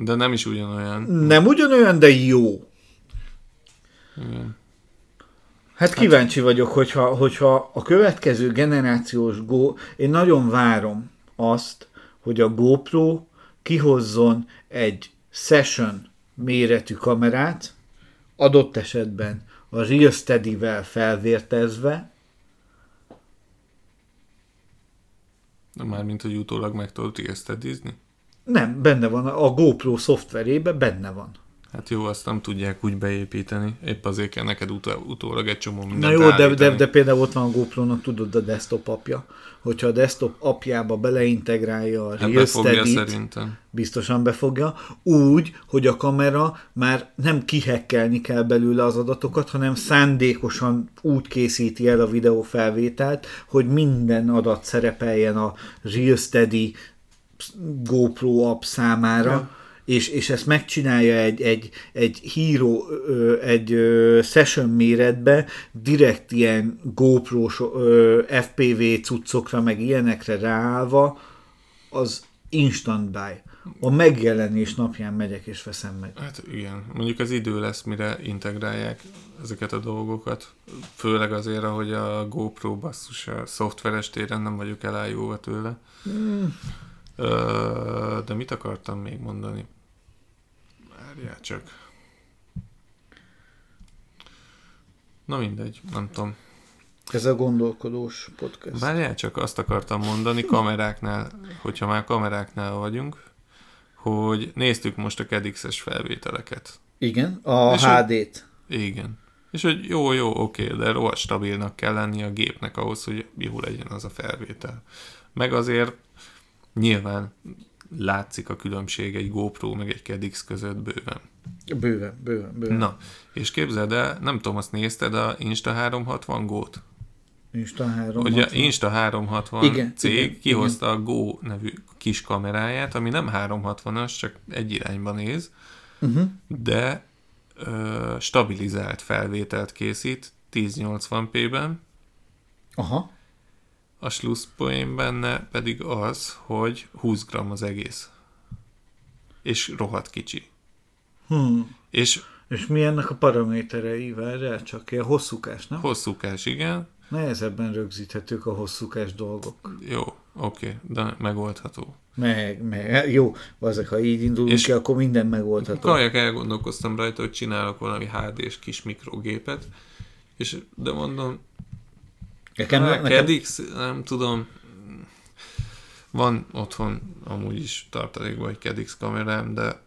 De nem is ugyanolyan. Nem ugyanolyan, de jó. Igen. Hát kíváncsi vagyok, hogyha, hogyha a következő generációs Go, én nagyon várom azt, hogy a GoPro kihozzon egy session méretű kamerát, adott esetben a Real Steady-vel felvértezve, Mármint, hogy utólag meg tudod értedizni. Nem, benne van, a GoPro szoftverében benne van. Hát jó, azt nem tudják úgy beépíteni. Épp azért kell neked utó, utólag egy csomó mindent Na jó, de, de, de például ott van a GoPro-nak, tudod, a desktop apja. Hogyha a desktop apjába beleintegrálja a Hát Real szerintem. biztosan befogja, úgy, hogy a kamera már nem kihekkelni kell belőle az adatokat, hanem szándékosan úgy készíti el a videófelvételt, hogy minden adat szerepeljen a Real Steady GoPro app számára, Ja. és, és ezt megcsinálja egy, egy, egy híró, egy session méretbe, direkt ilyen GoPro FPV cuccokra, meg ilyenekre ráállva, az instant buy. A megjelenés napján megyek és veszem meg. Hát igen, mondjuk az idő lesz, mire integrálják ezeket a dolgokat. Főleg azért, hogy a GoPro basszus a szoftveres téren nem vagyok elájulva tőle. Ö, de mit akartam még mondani? Várjál csak. Na mindegy, nem tudom. Ez a gondolkodós podcast. Várjál csak, azt akartam mondani kameráknál, hogyha már kameráknál vagyunk, hogy néztük most a KEDX-es felvételeket. Igen, a És hogy- HD-t. Igen. És hogy jó, jó, oké, de rohadt stabilnak kell lenni a gépnek ahhoz, hogy jó legyen az a felvétel. Meg azért nyilván látszik a különbség egy GoPro meg egy KEDX között bőven. Bőven, bőven, bőven. Na, és képzeld el, nem tudom, azt nézted a Insta 360 Go-t? Insta 3. Ugye Insta 360 Igen, cég igen, kihozta a Go nevű kis kameráját, ami nem 360-as, csak egy irányba néz, Uh-huh. de ö, stabilizált felvételt készít 1080p-ben. Aha. A slusszpoén benne pedig az, hogy 20 g az egész. És rohadt kicsi. Hmm. És És mi ennek a paraméterei? Várjál csak, ilyen hosszúkás, nem? hosszúkás, igen. Nehezebben rögzíthetők a hosszúkás dolgok. Jó, oké, de megoldható. Meg, meg, jó, azok, ha így indulunk És- ki, akkor minden megoldható. Kajak elgondolkoztam rajta, hogy csinálok valami HD-s kis mikrogépet, és de mondom, Nekem, Nekem, nekem, KEDX, nem tudom, van otthon amúgy is tartalékban egy KEDX kamerám, de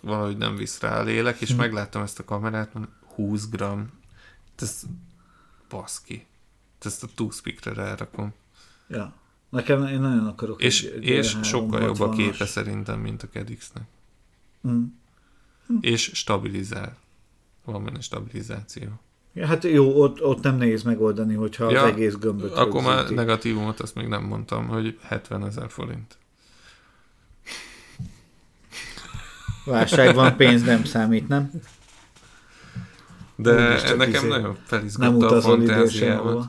valahogy nem visz rá a lélek, és Hm. megláttam ezt a kamerát, mondom, 20 g. Ez baszki. Ezt a túszpikre rárakom. ja. nekem én nagyon akarok És, és sokkal jobb a 360-as. képe szerintem, mint a KEDX-nek. Mm. És stabilizál. Van benne stabilizáció. Ja, hát jó, ott, ott nem nehéz megoldani, hogyha Ja, az egész gömböt Akkor már rögzíti. negatívumot azt még nem mondtam, hogy 70 ezer forint. Válság van, pénz nem számít, nem? De csak nekem nagyon felizgatta a fantáziámat.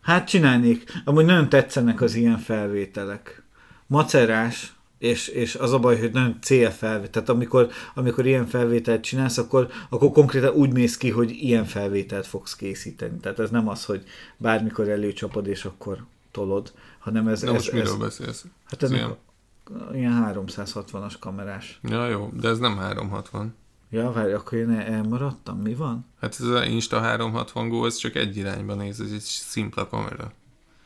Hát csinálnék. Amúgy nagyon tetszenek az ilyen felvételek. Macerás, és, és az a baj, hogy nagyon célfelvétel. Tehát amikor, amikor ilyen felvételt csinálsz, akkor, akkor konkrétan úgy mész ki, hogy ilyen felvételt fogsz készíteni. Tehát ez nem az, hogy bármikor előcsapod, és akkor tolod, hanem ez... Ez, most ez miről beszélsz? Hát Ez ilyen- ilyen 360-as kamerás. Ja, jó, de ez nem 360. Ja, várj, akkor én el- elmaradtam. Mi van? Hát ez az Insta 360 Go, ez csak egy irányba néz, ez egy szimpla kamera.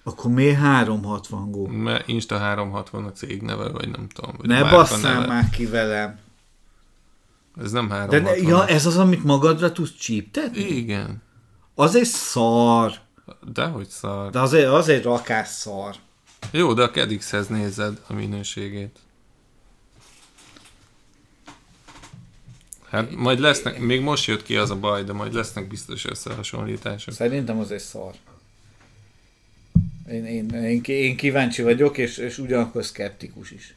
Akkor miért 360 gó? Mert Insta 360 a cég neve, vagy nem tudom. Vagy Ne basszál már ki velem. Ez nem De 360. ne, ja, ez az, amit magadra tudsz csíptetni? Igen. Az egy szar. Dehogy szar. De az egy, az egy rakás szar. Jó, de a KEDX-hez nézed a minőségét. Hát majd lesznek, még most jött ki az a baj, de majd lesznek biztos összehasonlítások. Szerintem az egy szar. Én, én, én, én kíváncsi vagyok, és, és ugyanakkor szkeptikus is.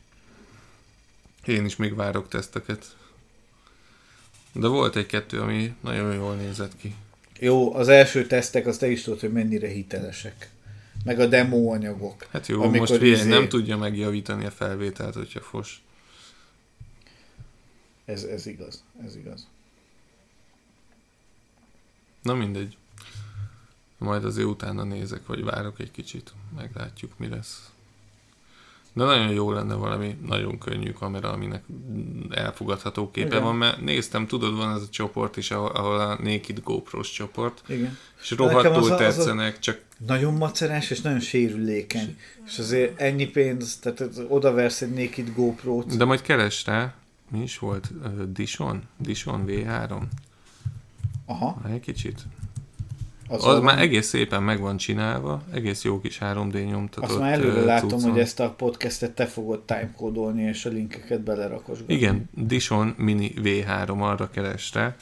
Én is még várok teszteket. De volt egy-kettő, ami nagyon jól nézett ki. Jó, az első tesztek, azt te is tudod, hogy mennyire hitelesek. Meg a demo anyagok. Hát jó, Amikor most izé- nem tudja megjavítani a felvételt, hogyha fos. Ez, ez igaz, ez igaz. Na mindegy. Majd azért utána nézek, vagy várok egy kicsit. Meglátjuk, mi lesz. De nagyon jó lenne valami nagyon könnyű kamera, aminek elfogadható képe Igen. van, mert néztem, tudod, van ez a csoport is, ahol, ahol a Naked GoPro-s csoport, Igen. és rohadtul az a- az csak Nagyon macerás, és nagyon sérülékeny. És azért ennyi pénz, tehát ez- oda versz egy Naked GoPro-t. de majd keres rá, mi is volt? Dishon? Dishon V3? Aha. Egy kicsit. Az, Az már egész szépen meg van csinálva, egész jó kis 3D nyomtatott Azt már előre látom, cuccon. hogy ezt a podcastet te fogod timecodolni, és a linkeket belerakosgatni. Igen, Dishon Mini V3 arra keres rá.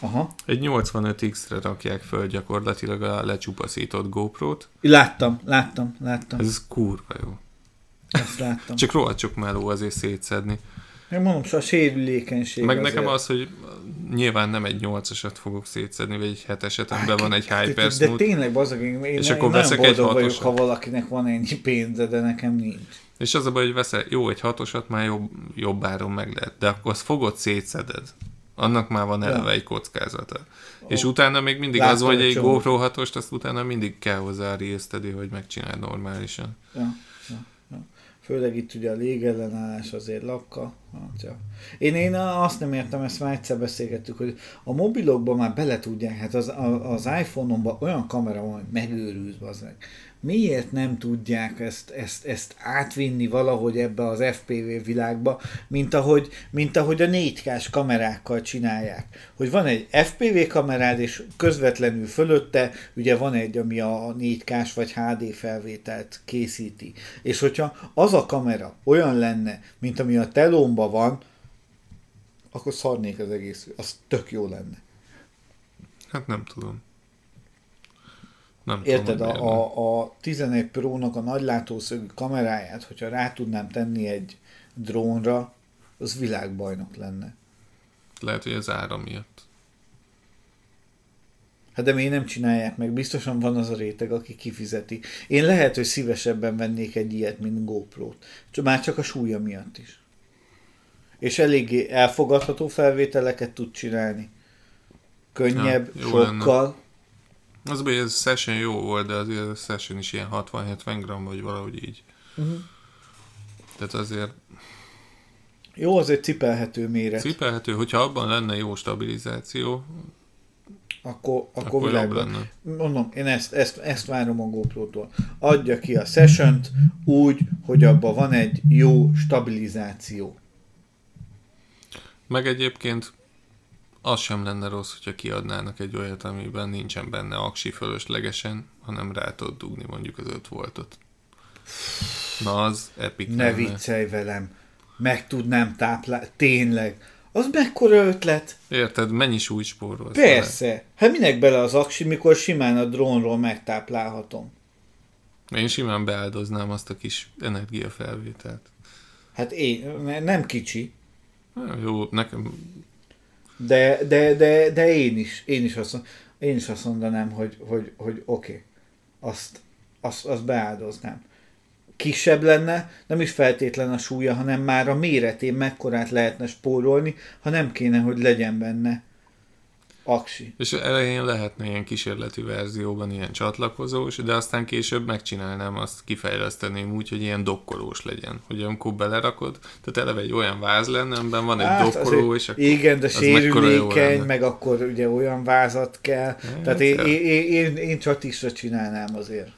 Aha. Egy 85X-re rakják föl gyakorlatilag a lecsupaszított GoPro-t. Láttam, láttam, láttam. Ez kurva jó. Ezt láttam. Csak rohadt sok meló azért szétszedni. Én mondom, szóval a sérülékenység Meg azért. nekem az, hogy nyilván nem egy 8-asat fogok szétszedni, vagy egy 7-eset, amiben van egy Hyper De tényleg, bazag, én, És én akkor veszek egy vagyok, hatosat. ha valakinek van ennyi pénze, de nekem nincs. És az a baj, hogy veszel, jó, egy hatosat már jobb, jobb áron meg lehet, de akkor azt fogod, szétszeded. Annak már van eleve Ja. egy kockázata. És utána még mindig Láttam az, hogy egy. GoPro 6 azt utána mindig kell hozzá résztedi, hogy megcsináld normálisan. Ja. Főleg itt ugye a légellenállás azért lakka. Ja. Én, én azt nem értem, ezt már egyszer beszélgettük, hogy a mobilokban már bele tudják, hát az, az iPhone-omban olyan kamera van, hogy megőrülsz, bazdmeg. Miért nem tudják ezt, ezt, ezt átvinni valahogy ebbe az FPV világba, mint ahogy, mint ahogy a 4K-s kamerákkal csinálják. Hogy van egy FPV kamerád, és közvetlenül fölötte ugye van egy, ami a 4K-s vagy HD felvételt készíti. És hogyha az a kamera olyan lenne, mint ami a telómban van, akkor szarnék az egész. Az tök jó lenne. Hát nem tudom. Nem Érted, tudom, a, a, a 11 Pro-nak a nagylátószögű kameráját, hogyha rá tudnám tenni egy drónra, az világbajnok lenne. Lehet, hogy az ára miatt. Hát de miért nem csinálják meg? Biztosan van az a réteg, aki kifizeti. Én lehet, hogy szívesebben vennék egy ilyet, mint GoPro-t. Csak- Már csak a súlya miatt is. És eléggé elfogadható felvételeket tud csinálni. Könnyebb, Ja, sokkal. Az baj, ez session jó volt, de azért a session is ilyen 60-70 gram, vagy valahogy így. Uh-huh. Tehát azért Jó, az egy cipelhető méret. cipelhető, hogyha abban lenne jó stabilizáció, akkor, akkor, akkor világban. lenne. Mondom, én ezt, ezt, ezt várom a GoPro-tól. Adja ki a session úgy, hogy abban van egy jó stabilizáció. Meg egyébként az sem lenne rossz, hogyha kiadnának egy olyat, amiben nincsen benne aksi fölöslegesen, hanem rá tudod dugni mondjuk az 5 voltot. Na az epic Ne lenne. viccelj velem. Meg tudnám táplálni. Tényleg. Az mekkora ötlet? Érted, mennyi súlyt spórolsz? vele? Persze. Hát minek bele az aksi, mikor simán a drónról megtáplálhatom? Én simán beáldoznám azt a kis energiafelvételt. Hát én, ne- nem kicsi, Jó, nekem de, de, de, de én is, én is azt, én is azt mondanám, hogy, hogy, hogy oké, okay, azt, azt, azt beáldoznám. Kisebb lenne, nem is feltétlen a súlya, hanem már a méretén mekkorát lehetne spórolni, ha nem kéne, hogy legyen benne aksi. És elején lehetne ilyen kísérleti verzióban ilyen csatlakozós, de aztán később megcsinálnám azt, kifejleszteném úgy, hogy ilyen dokkolós legyen. Hogy amikor belerakod, tehát eleve egy olyan váz lenne, amiben van egy Hát dokkoló, azért- és akkor Igen, de sérülékeny, meg akkor ugye olyan vázat kell. Hát, Tehát én, én, én, én, én csatisra csinálnám azért.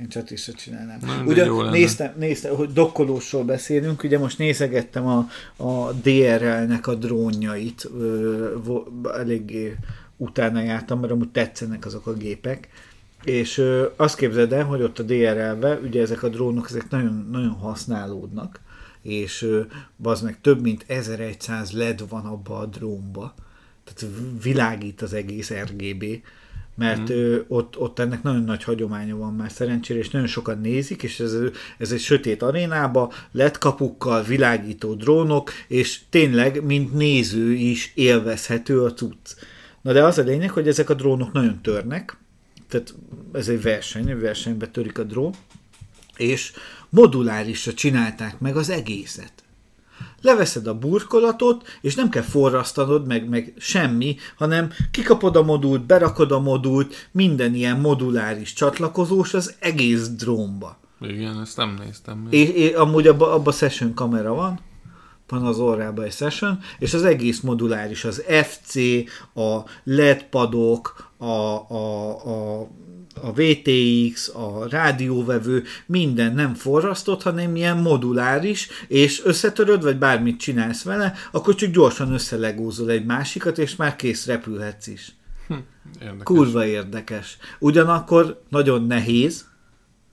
Én csatisra csinálnám. Nem, Ugye jó néztem, néztem, hogy dokkolósról beszélünk, ugye most nézegettem a, a DRL-nek a drónjait, ö, vo- eléggé utána jártam, mert amúgy tetszenek azok a gépek, és ö, azt képzeld el, hogy ott a DRL-be, ugye ezek a drónok, ezek nagyon, nagyon használódnak, és ö, az meg több mint 1100 LED van abba a drónba, tehát világít az egész RGB, mert mm. ö, ott, ott ennek nagyon nagy hagyománya van már szerencsére, és nagyon sokan nézik, és ez, ez egy sötét arénába, LED kapukkal, világító drónok, és tényleg, mint néző is élvezhető a cucc. Na de az a lényeg, hogy ezek a drónok nagyon törnek, tehát ez egy verseny, versenybe törik a drón, és modulárisra csinálták meg az egészet. Leveszed a burkolatot, és nem kell forrasztanod, meg, meg semmi, hanem kikapod a modult, berakod a modult, minden ilyen moduláris csatlakozós az egész drónba. igen, ezt nem néztem még. És, és amúgy abba, abba session kamera van, van az orrába egy session, és az egész moduláris, az FC, a LED padok, a, a, a a VTX, a rádióvevő, minden nem forrasztott, hanem ilyen moduláris, és összetöröd, vagy bármit csinálsz vele, akkor csak gyorsan összelegózol egy másikat, és már kész repülhetsz is. Hm, érdekes. Kurva érdekes. Ugyanakkor nagyon nehéz.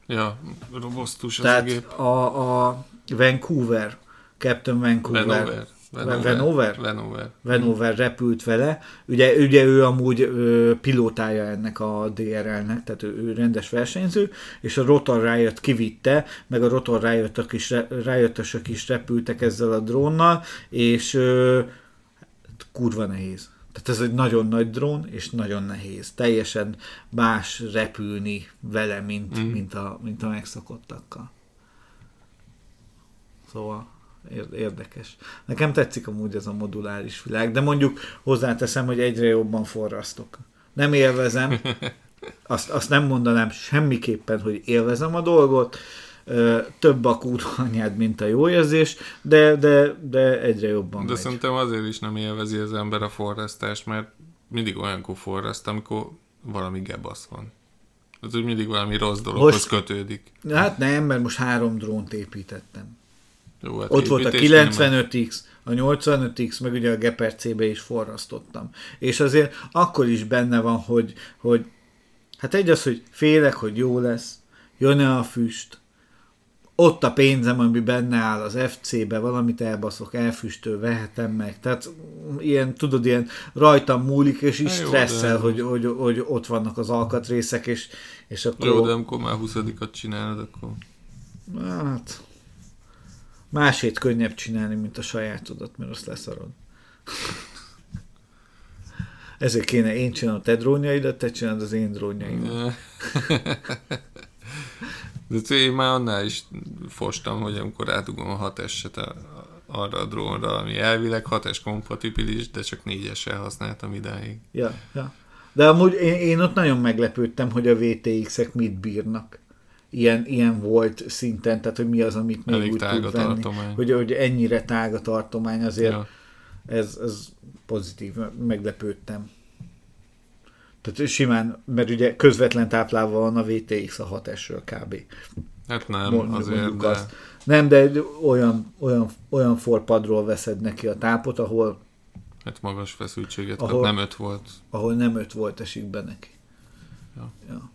Ja, robosztus az Tehát a gép. a, a Vancouver, Captain Vancouver. Vanover. Vanover? Vanover. Vanover repült vele. Ugye, ugye ő amúgy ö, pilótája ennek a DRL-nek, tehát ő, ő rendes versenyző, és a Rotor Riot kivitte, meg a Rotor Riot-ök is, Riot-ösök is repültek ezzel a drónnal, és ö, kurva nehéz. Tehát ez egy nagyon nagy drón, és nagyon nehéz. Teljesen más repülni vele, mint, mm. mint, a, mint a megszokottakkal. Szóval érdekes. Nekem tetszik amúgy ez a moduláris világ, de mondjuk hozzáteszem, hogy egyre jobban forrasztok. Nem élvezem, azt, azt nem mondanám semmiképpen, hogy élvezem a dolgot, több a anyád, mint a jó érzés, de, de, de egyre jobban De megy. szerintem azért is nem élvezi az ember a forrasztást, mert mindig olyankor forraszt, amikor valami gebasz van. Az úgy mindig valami rossz dologhoz Most- kötődik. Hát nem, mert most három drónt építettem. Jó, hát Ott volt a építés nem- 95X, a 85X, meg ugye a Geperc-be is forrasztottam. És azért akkor is benne van, hogy, hogy hát egy az, hogy félek, hogy jó lesz, jön-e a füst, ott a pénzem, ami benne áll az FC-be, valamit elbaszok, elfüstöl, vehetem meg. Tehát ilyen, tudod, ilyen rajtam múlik, és is stresszel, de- hogy, hogy, hogy, ott vannak az alkatrészek, és, és akkor... Jó, de amikor már 20 csinálod, akkor... Hát, másét könnyebb csinálni, mint a sajátodat, mert azt leszarod. Ezért kéne én csinálom a te drónjaidat, te csinálod az én drónjaimat. De én már annál is fostam, hogy amikor átugom a 6 eset arra a drónra, ami elvileg 6 kompatibilis, de csak 4-essel használtam idáig. Ja, ja. De amúgy én, én ott nagyon meglepődtem, hogy a VTX-ek mit bírnak. Ilyen, ilyen volt szinten, tehát hogy mi az, amit még Elég úgy tud venni. Hogy, hogy ennyire tág a tartomány, azért Ja. ez, ez pozitív, meglepődtem. Tehát simán, mert ugye közvetlen táplálva van a VTX a 6S-ről kb. Hát nem, Mond- azért, de... azt. Nem, de olyan, olyan, olyan forpadról veszed neki a tápot, ahol, Hát magas feszültséget, Ahol- nem 5 volt. ahol nem 5 volt esik be neki. Ja. Ja.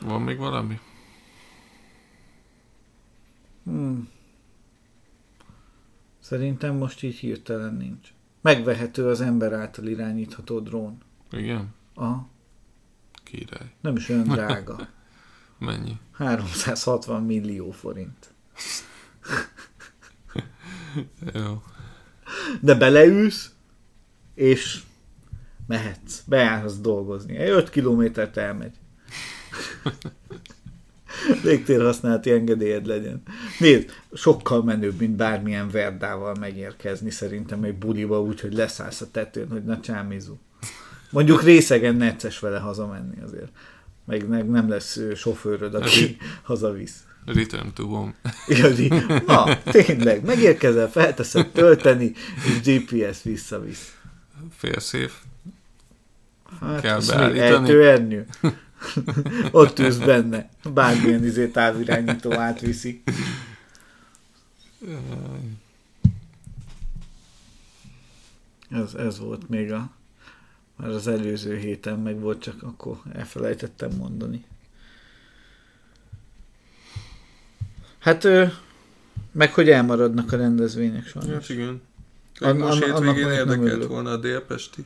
Van még valami? Hmm. Szerintem most így hirtelen nincs. Megvehető az ember által irányítható drón. Igen? Aha, Király. nem is olyan drága. Mennyi? 360 millió forint. Jó. De beleülsz, és mehetsz. Beállhatsz dolgozni. Egy 5 kilométert elmegy. Légtérhasználati engedélyed legyen. Nézd, sokkal menőbb, mint bármilyen verdával megérkezni szerintem egy buliba úgy, hogy leszállsz a tetőn, hogy na csámizú. Mondjuk részegen necces vele hazamenni azért. Meg, meg nem lesz sofőröd, aki hazavisz. Return to home. Igazi. Na, tényleg, megérkezel, felteszed tölteni, és GPS visszavisz. Félszév. Hát, Kell beállítani. ejtőernyő. Ott ülsz benne. Bármilyen izé távirányító átviszi. Ez, ez volt még a már az előző héten meg volt, csak akkor elfelejtettem mondani. Hát, ö, meg hogy elmaradnak a rendezvények sajnos. Hát igen. An- Most an- hétvégén érdekelt volna a délpesti.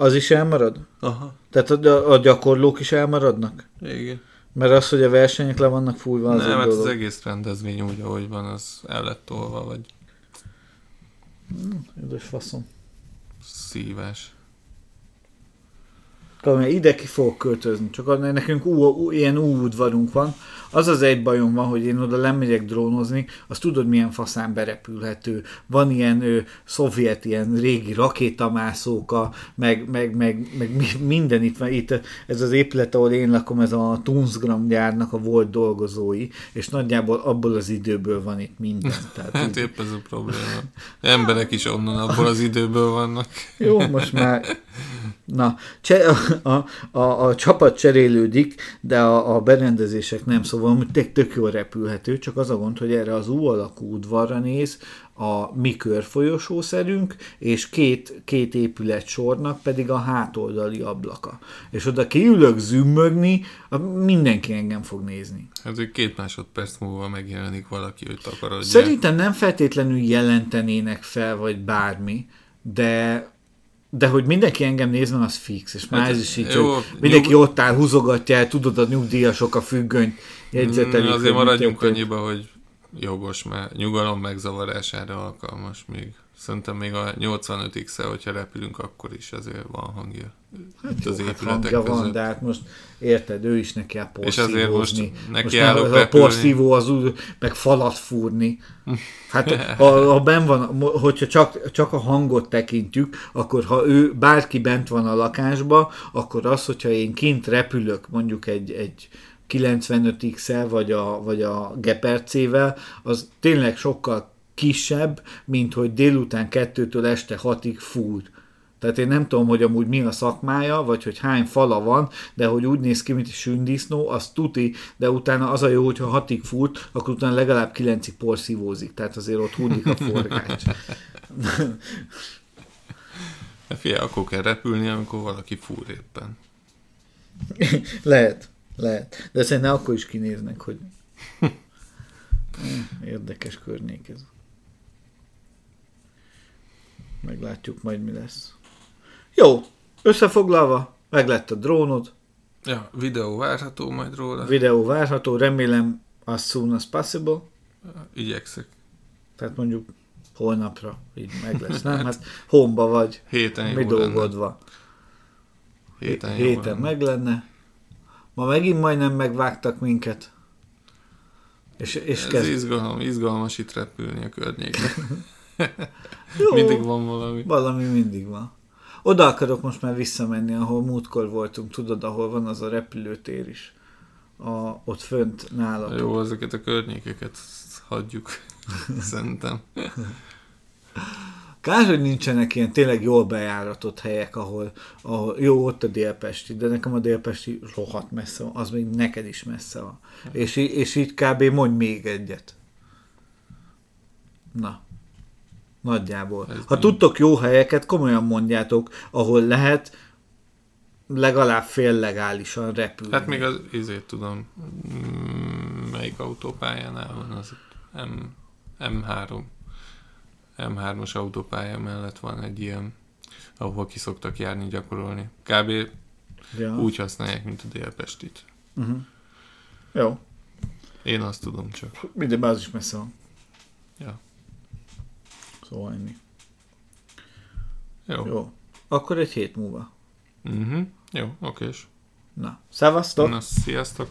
Az is elmarad? Aha, Tehát a, a gyakorlók is elmaradnak? igen. Mert az, hogy a versenyek le vannak fújva, az Nem, egy hát dolog. az egész rendezvény úgy, ahogy van, az el lett tolva, vagy Üdös faszom. szívás. Kamilyen ide ki fogok költözni, csak annál nekünk ú, ú, ilyen új udvarunk van, Az az egy bajom van, hogy én oda lemegyek drónozni, azt tudod milyen faszán berepülhető. Van ilyen ő, szovjet, ilyen régi rakétamászóka, meg, meg, meg, meg mi- minden itt van. Itt ez az épület, ahol én lakom, ez a Tunzgram gyárnak a volt dolgozói, és nagyjából abból az időből van itt minden. Tehát Hát így, épp ez a probléma. Emberek is onnan abból az időből vannak. jó, most már Na, cse, a, a, a, csapat cserélődik, de a, a berendezések nem, szóval tök, tök jól repülhető, csak az a gond, hogy erre az U alakú udvarra néz a mi körfolyosószerünk, és két, két épület sornak pedig a hátoldali ablaka. És oda kiülök zümmögni, mindenki engem fog nézni. Hát, hogy két másodperc múlva megjelenik valaki, hogy takarodja. Szerintem nem feltétlenül jelentenének fel, vagy bármi, de de hogy mindenki engem nézne, az fix, és már Hát, ez is így, jó, hogy mindenki nyug- ott áll, húzogatja el, tudod, a nyugdíjasok a függönyt jegyzetelik. Mm, Azért maradjunk annyiba, hogy jogos, mert nyugalom megzavarására alkalmas még. Szerintem még a 85x-el, hogyha repülünk, akkor is azért van hangja. Itt az Hát hangja között. van, de hát most érted, ő is neki kell És azért most neki most állok a porszívó az úgy, meg falat fúrni. Hát ha, ha ben van, hogyha csak, csak a hangot tekintjük, akkor ha ő, bárki bent van a lakásba, akkor az, hogyha én kint repülök mondjuk egy, egy 95X-el, vagy a, vagy a Gepercével, az tényleg sokkal kisebb, mint hogy délután kettőtől este hatig fúr. Tehát én nem tudom, hogy amúgy mi a szakmája, vagy hogy hány fala van, de hogy úgy néz ki, mint egy sündisznó, az tuti, de utána az a jó, hogyha hatig fut, akkor utána legalább kilencig porszívózik, tehát azért ott húdik a forgács. Hát Figyelj, akkor kell repülni, amikor valaki fúr éppen. lehet, lehet. De szerintem akkor is kinéznek, hogy érdekes környék ez. Meglátjuk majd, mi lesz. Jó, összefoglalva, meg lett a drónod, Ja, videó várható majd róla. videó várható, remélem as soon as possible, Igyekszek. tehát mondjuk holnapra így meg lesz, nem? Hát homba vagy, Héten mi jó dolgod lenne. Héten, Héten lenne. meg lenne. Ma megint majdnem megvágtak minket. És, és Ez kezd... izgalom, izgalmas itt repülni a környéken. Jó, Mindig van valami. valami mindig van. Oda akarok most már visszamenni, ahol múltkor voltunk, tudod, ahol van az a repülőtér is. A, ott fönt nálatok. Jó, ezeket a környékeket hagyjuk. Szerintem. Kár, hogy nincsenek ilyen tényleg jól bejáratott helyek, ahol, ahol jó, ott a délpesti, de nekem a délpesti rohadt messze van, az még neked is messze van. És, í- és így kb. mondj még egyet. Na. Nagyjából. Ez Ha mi? tudtok jó helyeket, komolyan mondjátok, ahol lehet legalább fél legálisan repülni. Hát még az izét tudom, mm, melyik autópályánál van az M, M3. M3-os autópálya mellett van egy ilyen, ahol ki szoktak járni gyakorolni. Kb. ja. úgy használják, mint a Délpestit. Uh-huh. Jó. Én azt tudom csak. Minden az is messze van. Ja. Szóval ennyi. Jó. Jó. Akkor egy hét múlva. Uh-huh. Jó, okés. Na, szevasztok! Na, sziasztok!